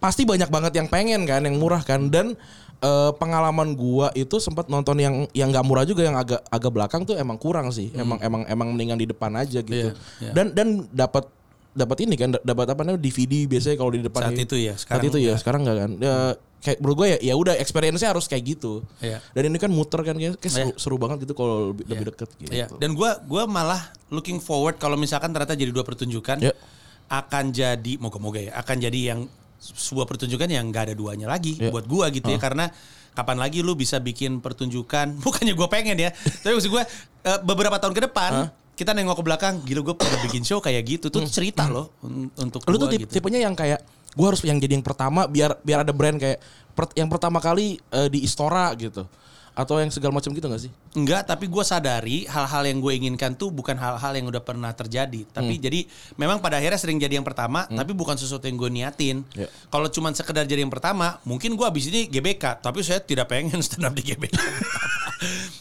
pasti banyak banget yang pengen kan yang murah kan dan eh, pengalaman gua itu sempat nonton yang yang nggak murah juga yang agak agak belakang tuh emang kurang sih emang emang emang mendingan di depan aja gitu Iya, iya. dan dan dapat dapat ini kan dapat apa namanya DVD biasanya kalau di depan Saat itu ya, saat sekarang itu ya enggak. sekarang enggak kan ya, kayak menurut gue ya ya udah experience-nya harus kayak gitu Iya. dan ini kan muter kan kayak, kayak seru, Iya. seru banget gitu kalau lebih, lebih Iya. deket gitu Iya. Dan gue gua malah looking forward kalau misalkan ternyata jadi dua pertunjukan Iya. akan jadi moga-moga ya akan jadi yang sebuah pertunjukan yang nggak ada duanya lagi Iya. buat gua gitu ya. Karena kapan lagi lu bisa bikin pertunjukan? Bukannya gue pengen ya tapi maksud gue eh, beberapa tahun ke depan kita nengok ke belakang gila gue pernah bikin show kayak gitu. Tuh cerita loh un- untuk Lu gua tuh tip- gitu. tipenya yang kayak gue harus yang jadi yang pertama biar biar ada brand kayak per- yang pertama kali eh, di Istora gitu atau yang segala macam gitu gak sih? Enggak, tapi gue sadari hal-hal yang gue inginkan tuh bukan hal-hal yang udah pernah terjadi. Tapi jadi memang pada akhirnya sering jadi yang pertama, tapi bukan sesuatu yang gue niatin. Ya. Kalau cuman sekedar jadi yang pertama, mungkin gue abis ini GBK, tapi saya tidak pengen stand up di GBK.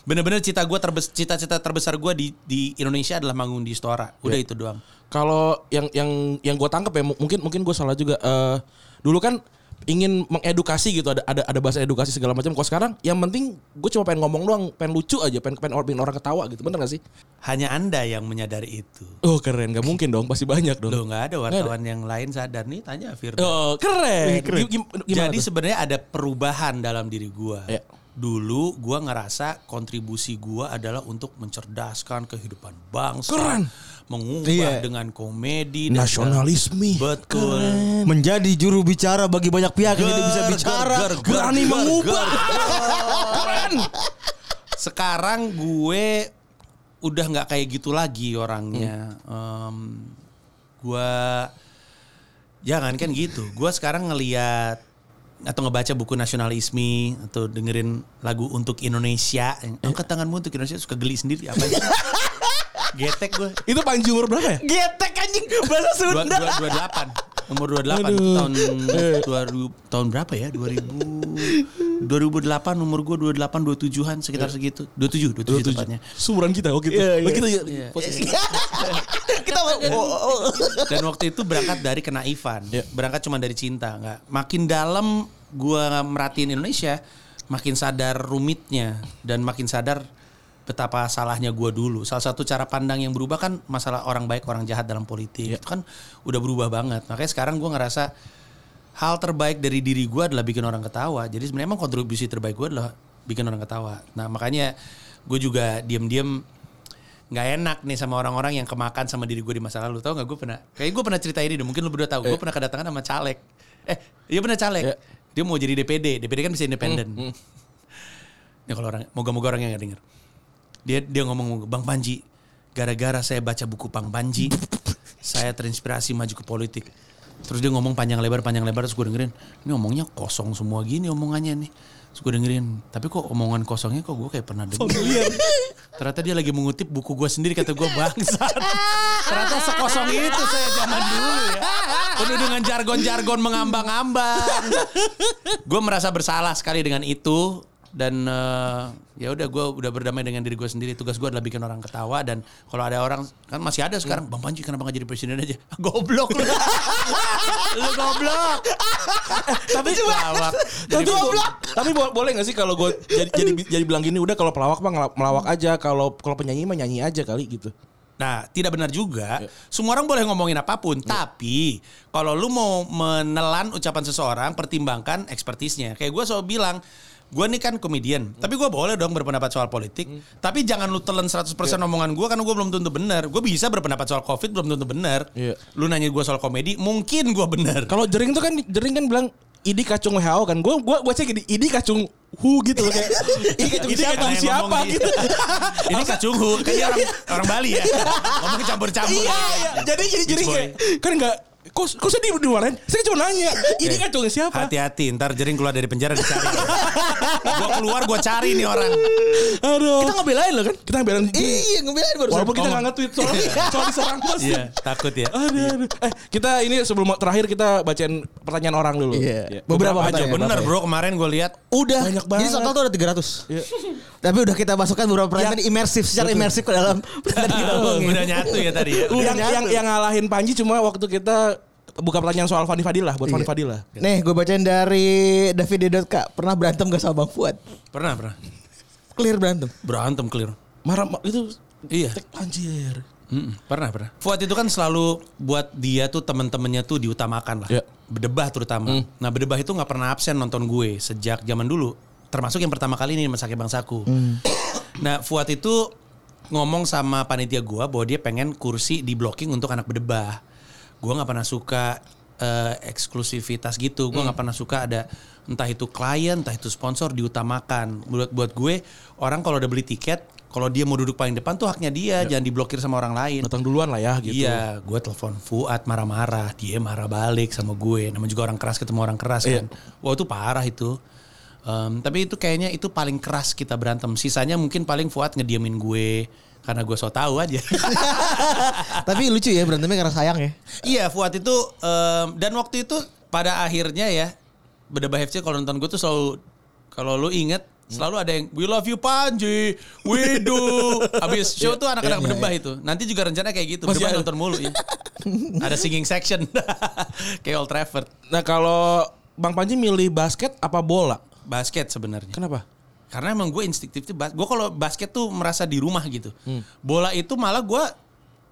Bener-bener cita gue terbes cita-cita terbesar gue di di Indonesia adalah manggung di Istora. Udah Ya. itu doang. Kalau yang yang yang gue tangkap ya mu- mungkin mungkin gue salah juga. eh dulu kan ingin mengedukasi gitu ada ada ada bahasa edukasi segala macam kok sekarang yang penting gue cuma pengen ngomong doang pengen lucu aja pengen pengen orang, pengen orang ketawa gitu bener gak sih Hanya Anda yang menyadari itu. oh keren nggak mungkin dong pasti banyak dong Loh nggak ada wartawan yang lain sadar nih tanya Firda. oh keren, keren. Gim- Jadi sebenarnya ada perubahan dalam diri gua. Ya. Dulu gua ngerasa kontribusi gua adalah untuk mencerdaskan kehidupan bangsa. Keren. Mengubah Iya. dengan komedi nasionalisme Betul. Menjadi juru bicara bagi banyak pihak yang tidak bisa Ger, bicara. ger, ger, berani ger, mengubah. ger. Keren. Sekarang gue udah nggak kayak gitu lagi orangnya. Em, gua jangan kan gitu. Gua sekarang ngeliat atau ngebaca buku nasionalisme atau dengerin lagu untuk Indonesia. Angkat tanganmu untuk Indonesia suka geli sendiri apa. Getek gue. itu Panji umur berapa ya Getek anjing bahasa Dua, Sunda. dua, dua delapan umur 28 itu Aduh. tahun 2000 tahun berapa ya 2000 2008 umur gue 28 27-an sekitar segitu 27 27, tepatnya Sumuran kita waktu itu. Iya, iya. Oh, kita. Iya. posisi. Kita oh, oh, oh. dan waktu itu berangkat dari kenaifan Iya. berangkat cuma dari cinta nggak makin dalam gue merhatiin Indonesia makin sadar rumitnya dan makin sadar betapa salahnya gue dulu. Salah satu cara pandang yang berubah kan masalah orang baik orang jahat dalam politik. Iya. itu kan udah berubah banget. Makanya sekarang gue ngerasa hal terbaik dari diri gue adalah bikin orang ketawa. Jadi sebenarnya emang kontribusi terbaik gue adalah bikin orang ketawa. Nah makanya gue juga diem-diem nggak enak nih sama orang-orang yang kemakan sama diri gue di masa lalu. Tau nggak gue pernah? Kayak gue pernah cerita ini deh. Mungkin lu berdua tahu. Gue pernah kedatangan sama caleg. Eh iya pernah caleg. Iya. dia mau jadi DPD DPD kan bisa independen. Ya kalau orang moga-moga orangnya nggak denger dia dia ngomong bang Panji gara-gara saya baca buku Bang Panji saya terinspirasi maju ke politik. Terus dia ngomong panjang lebar panjang lebar terus gue dengerin ini ngomongnya kosong semua gini omongannya nih. Terus gue dengerin tapi kok omongan kosongnya kok gue kayak pernah denger ternyata dia lagi mengutip buku gue sendiri kata gue bangsat. Ternyata sekosong itu saya zaman dulu ya. Penuh dengan jargon-jargon mengambang-ambang. Gue merasa bersalah sekali dengan itu dan eh, ya udah gue udah berdamai dengan diri gue sendiri. Tugas gue adalah bikin orang ketawa dan kalau ada orang kan masih ada sekarang bang Panji kenapa gak jadi presiden aja? Goblok. Lu lu goblok tapi Lawak. tapi, Jadi bo- tapi bo- boleh gak sih kalau gue jadi, jadi jadi bilang gini udah kalau pelawak mah melawak aja. Kalau kalau penyanyi mah nyanyi aja kali gitu. Nah, tidak benar juga. Semua orang boleh ngomongin apa pun, tapi kalau lu mau menelan ucapan seseorang, pertimbangkan ekspertisnya. Kayak gue selalu bilang, gue nih kan komedian, tapi gue boleh dong berpendapat soal politik. Tapi jangan lu telan 100% omongan gue karena gue belum tentu benar. Gue bisa berpendapat soal covid belum tentu benar. Iya. Lu nanya gue soal komedi, mungkin gue benar. kalau jering tuh kan jering kan bilang idi kacung WHO kan gue gue gue cek gini idi kacung hu gitu loh kayak idi kacung Ini siapa siapa gitu Ini kacunghu, kan dia orang, orang Bali ya. Ngomong campur-campur. iya iya jadi jadi jadi kayak kan enggak kok kok saya di dimarahin saya cuma nanya ini kacung siapa Hati-hati, ntar jering keluar dari penjara dicari. gue keluar, gue cari nih orang. aduh Kita ngebelain loh kan? kita bilang Iya ngebelain baru. walaupun kita nggak nge-tweet soal soal diserang bos Iya, takut ya. Aduh, aduh. Eh, kita ini sebelum terakhir kita bacain pertanyaan orang dulu. Iya. Beberapa, Beberapa aja bener bro kemarin gue lihat Udah. Banyak Jadi banget. total tuh ada 300. Iya. Tapi udah kita masukkan beberapa pertanyaan Yang- imersif secara imersif ke dalam kita udah nyatu ya tadi ya. Udah yang, nyatu. yang yang ngalahin Panji cuma waktu kita buka pertanyaan soal Fani Fadila buat Fani Iya. Fadila. Nih gue bacain dari David.k Pernah berantem gak sama Bang Fuad? Pernah pernah Clear berantem. berantem clear. Marah ma- itu Iya. anjir. Mm-mm, pernah pernah. Fuad itu kan selalu buat dia tuh teman-temannya tuh diutamakan lah. Iya. Berdebah terutama. Nah berdebah itu nggak pernah absen nonton gue sejak zaman dulu. Termasuk yang pertama kali ini Masake Bangsaku. Nah Fuad itu ngomong sama panitia gue bahwa dia pengen kursi di blocking untuk anak berdebah. Gue nggak pernah suka eh, eksklusivitas gitu. Gue nggak pernah suka ada entah itu klien, entah itu sponsor diutamakan. Buat buat gue orang kalau udah beli tiket, kalau dia mau duduk paling depan tuh haknya dia, jangan diblokir sama orang lain. Datang duluan lah ya gitu. Iya, gue telepon Fuad marah-marah, dia marah balik sama gue. Namanya juga orang keras ketemu orang keras Iya. kan. Wah itu parah itu. Em, tapi itu kayaknya itu paling keras kita berantem. Sisanya mungkin paling Fuad ngediamin gue karena gue so tahu aja. Tapi lucu ya berantemnya karena sayang ya. iya Fuad itu em, dan waktu itu pada akhirnya ya Bedebah FC kalau nonton gue tuh selalu kalau lu inget selalu ada yang we love you Panji, we do. Habis show tuh anak-anak Iya, berdebah itu. Nanti juga rencana kayak gitu. Masih Berdebah ada? nonton mulu ya. ada singing section kayak Old Trafford. Nah kalau Bang Panji milih basket apa bola? Basket sebenarnya. Kenapa? Karena emang gue instiktif tuh gue kalau basket tuh merasa di rumah gitu. Bola itu malah gue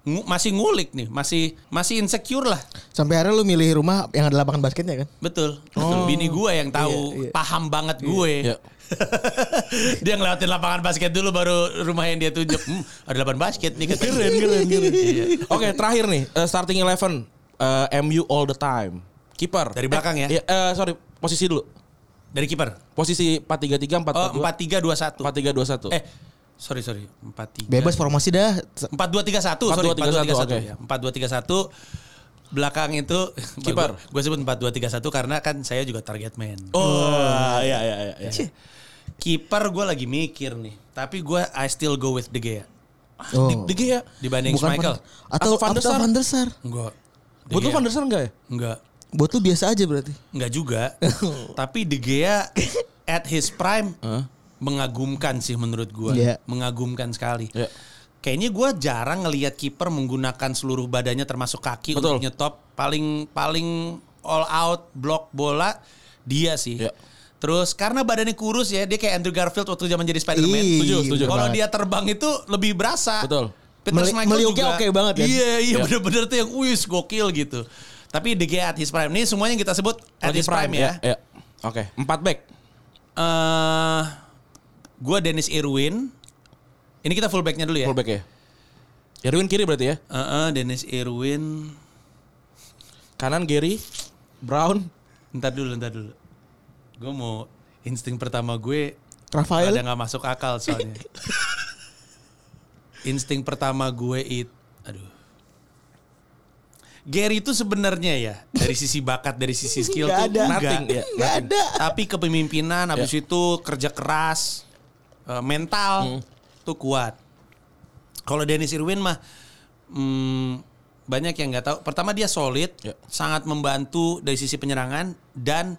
ngu- masih ngulik nih, masih masih insecure lah. Sampai akhirnya lu milih rumah yang ada lapangan basketnya kan? Betul. betul. Bini gue yang tahu paham banget gue. Iya. dia ngelewatin lapangan basket dulu baru rumah yang dia tunjuk. Hmm, ada lapangan basket nih. Keren, keren, keren. Iya. Oke, terakhir nih eh, starting eleven eh, MU all the time. Kiper. Dari belakang ya? Eh, iya, eh, sorry, posisi dulu. Dari kiper. Posisi 4-3-3 Oh, 4-4-2 4-3-2-1. 4-3-2-1. Eh, sorry sorry. 4-3. Bebas formasi dah. 4-2-3-1, sorry. 4-2-3-1, 4-2-3-1 ya. 4-2-3-1. Belakang itu Kiper. Gue sebut 4-2-3-1 karena kan saya juga target man. Oh, iya iya iya. iya. Kiper gue lagi mikir nih. Tapi gue I still go with De Gea. Oh. Di Gea. Dibanding Bukan Michael. Van- atau Atau Van der Sar? Van der Sar. Enggak. De Buat lu Gea. Van der Sar enggak ya? Enggak. Buat lu biasa aja berarti. Enggak juga. Tapi De Gea at his prime Hah? mengagumkan sih menurut gue. Iya. Mengagumkan sekali. Iya. Kayaknya gue jarang ngelihat kiper menggunakan seluruh badannya termasuk kaki Betul. untuk nyetop. Paling paling all out block bola dia sih. Iya. Terus karena badannya kurus ya, dia kayak Andrew Garfield waktu zaman jadi Spider-Man. Setuju, setuju. Kalau dia terbang itu lebih berasa. Betul. Peter Meli- Schmeichel meliuknya juga. oke banget kan? Iya, iya Iya. bener-bener tuh yang wis gokil gitu. Tapi De Gea at his prime. Ini semuanya yang kita sebut at Lagi his prime, ya. Iya. Oke, 4 back. Eh, gua Dennis Irwin. Ini kita fullbacknya dulu ya. Full back ya. Irwin kiri berarti ya. Eh, eh, Dennis Irwin. Kanan Gary Brown. Ntar dulu, ntar dulu. Gue mau insting pertama gue Rafael. ada nggak masuk akal soalnya. insting pertama gue itu, aduh. Gary itu sebenarnya ya dari sisi bakat, dari sisi skill Nggak tuh ada. Nothing, ya. Nggak ada. Tapi kepemimpinan, habis itu kerja keras, eh, mental tuh kuat. Kalau Dennis Irwin mah hmm, banyak yang nggak tahu. Pertama dia solid, Ya. sangat membantu dari sisi penyerangan dan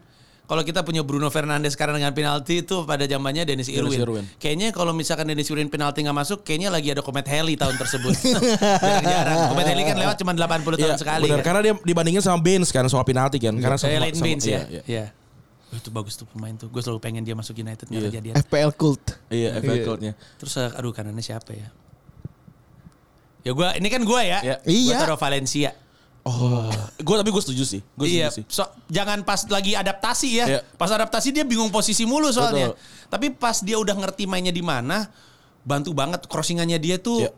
kalau kita punya Bruno Fernandes sekarang dengan penalti itu pada zamannya Dennis Irwin. Irwin. Kayaknya kalau misalkan Dennis Irwin penalti nggak masuk, kayaknya lagi ada Comet Heli tahun tersebut. Jarang-jarang. Comet Heli kan lewat cuma 80 tahun Iya, sekali. benar. kan. Karena dia dibandingin sama Baines kan soal penalti kan. Karena sama- Leighton sama- Baines iya, ya. Iya. Iya. Oh, itu bagus tuh pemain tuh. Gue selalu pengen dia masuk United nggak Iya. kejadian. FPL Cult. Iya, FA Code-nya. Terus eh, aduh kanannya siapa ya? Ya gua ini kan gua ya. Iya. Gua Iya. taruh Valencia. Oh, gue tapi gue setuju sih. Gue iya. setuju sih. So, jangan pas lagi adaptasi ya. Iya. Pas adaptasi dia bingung posisi mulu soalnya. Betul. Tapi pas dia udah ngerti mainnya di mana, bantu banget crossingannya dia tuh Iya.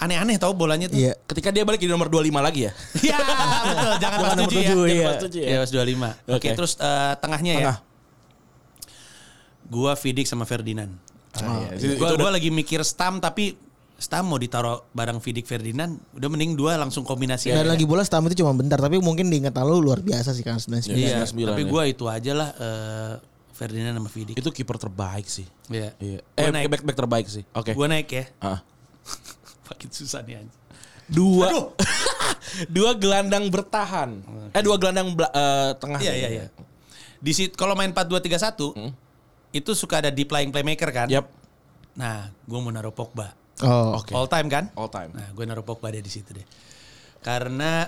aneh-aneh tau bolanya tuh. Iya. Ketika dia balik di nomor 25 lagi ya. Iya, betul. Jangan pas nomor tujuh ya. tujuh, Jangan iya. pas tujuh ya. Iya, pas 25. Oke, Oke. terus eh, tengahnya ya. Tengah. Gua Vidic sama Ferdinand. Ah, iya. Gua, Itu gua lagi mikir Stam tapi Stam mau ditaruh bareng Vidic Ferdinand, udah mending dua langsung kombinasi Dan aja. lagi bola Stam itu cuma bentar tapi mungkin diingatan lu luar biasa sih kan 99. Iya, 99 tapi ya. gua itu aja lah eh, Ferdinand sama Vidic. Itu kiper terbaik sih. Iya. Iya. Gua Eh, naik. back back terbaik sih. Oke. Gua naik ya. Ah. Makin susah nih anjing. Dua dua gelandang bertahan. Eh dua gelandang bela- eh, tengah. Iya, iya, iya. Di situ kalau main 4-2-3-1 itu suka ada deep lying playmaker kan? Yap. Nah, gua mau naruh Pogba. Oh. Oke. All time kan? All time. Nah, gue naruh Pogba deh di situ deh. Karena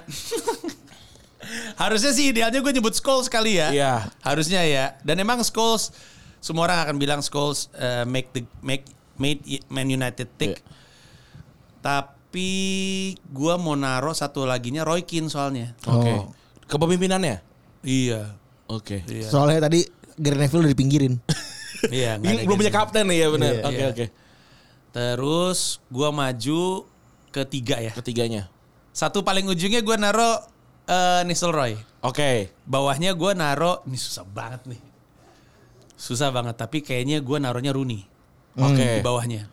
harusnya sih idealnya gue nyebut Scholes kali ya. Iya. Harusnya ya. Dan emang Scholes semua orang akan bilang Scholes uh, make the make made Man United tick. Iya. Tapi gue mau naruh satu laginya Roy Keane soalnya. Oke. Oh. Kepemimpinannya? Iya. Oke. Iya. Soalnya tadi Gary Neville udah dipinggirin. Iya, belum punya kapten nih ya benar. Iya. Oke Iya. oke. Terus gue maju ke tiga ya. Ketiganya. Satu paling ujungnya gue naruh uh, Nistelrooy. Oke. Bawahnya gue naro, ini susah banget nih. Susah banget, tapi kayaknya gue naruhnya Rooney Oke. di bawahnya.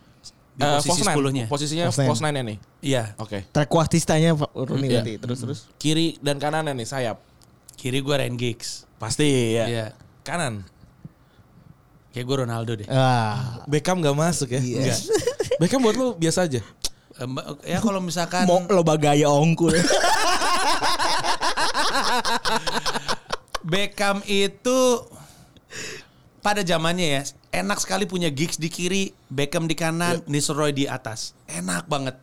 Di Eh, posisi. 10-nya. Posisinya nine. false nine nih. Iya, Oke. Trequartistanya Pak Rooney Iya. berarti. Terus terus. Kiri dan kanannya nih sayap. kiri gue Ryan Giggs. Pasti ya. Iya. Kanan. Kayak gue Ronaldo deh. Ah. Beckham gak masuk ya? Iya. Enggak. Beckham buat lu biasa aja. Eh, Ya kalau misalkan Mau loba gaya ongkul. Beckham itu pada zamannya ya enak sekali punya Giggs di kiri, Beckham di kanan, Nistelrooy di atas. Enak banget.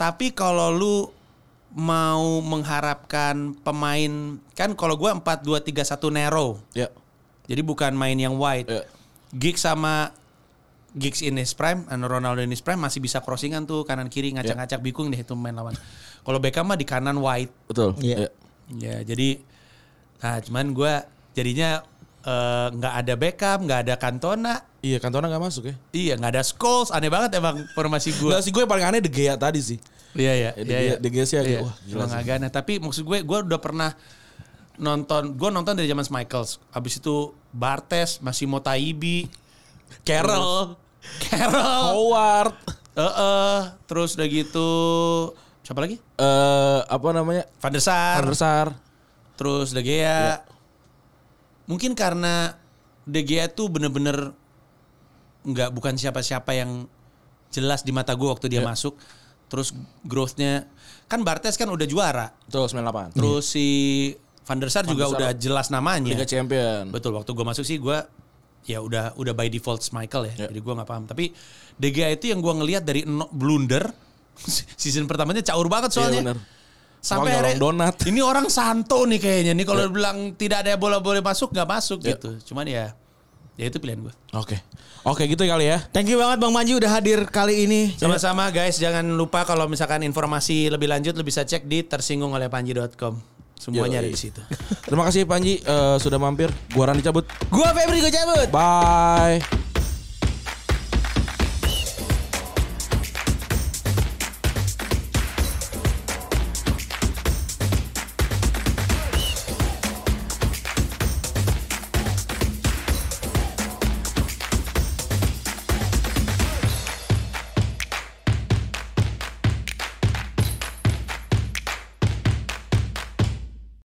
Tapi kalau lu mau mengharapkan pemain kan kalau gua 4-2-3-1 narrow. Ya. Jadi bukan main yang wide. Ya. Giggs sama Giggs in his prime, and Ronaldo in his prime masih bisa crossingan tuh kanan kiri ngacak-ngacak bikung deh itu main lawan. Kalau Beckham mah di kanan wide. Betul. Iya. Ya. Ya jadi nah cuman gua jadinya eh, nggak ada Beckham, nggak ada Cantona, Iya, Cantona nggak masuk ya. iya nggak ada Scholes, aneh banget emang formasi gua. Enggak sih gue paling aneh De Gea tadi sih. Iya iya. Ya, De iya, Gea- iya. De Gea sih agak, Iya, wah, gila sih. agak aneh. Tapi maksud gue, gue udah pernah nonton, gue nonton dari zaman Michaels. Habis itu Bartes, masih Motaibi, Carroll, Carroll, Howard. eh eh, terus udah gitu siapa lagi? Eh apa namanya? Van der Sar, Van der Sar. terus De Gea. Mungkin karena De Gea tuh bener-bener nggak bukan siapa-siapa yang jelas di mata gue waktu dia Iya. masuk. Terus growth-nya kan Bartes kan udah juara. Tuh 98. Terus si Van der Sar juga der Sar. udah jelas namanya. Liga Champion. Betul, waktu gue masuk sih gue ya udah udah by default Michael ya. Ya. Jadi gue nggak paham. Tapi De Gea itu yang gue ngelihat dari no, blunder season pertamanya caur banget Iya, soalnya. bener. Sampai orang donat. Ini orang santo nih kayaknya nih kalau bilang tidak ada bola boleh masuk nggak masuk Ya. gitu. Cuman ya ya itu pilihan gue. Oke. Oke gitu kali ya. Thank you banget Bang Manji udah hadir kali ini. Sama-sama guys, jangan lupa kalau misalkan informasi lebih lanjut lu bisa cek di tersinggung Semuanya ada Yoi. di situ. Terima kasih Panji eh, sudah mampir. Gua Rani cabut. Gua Febri gue cabut. Bye.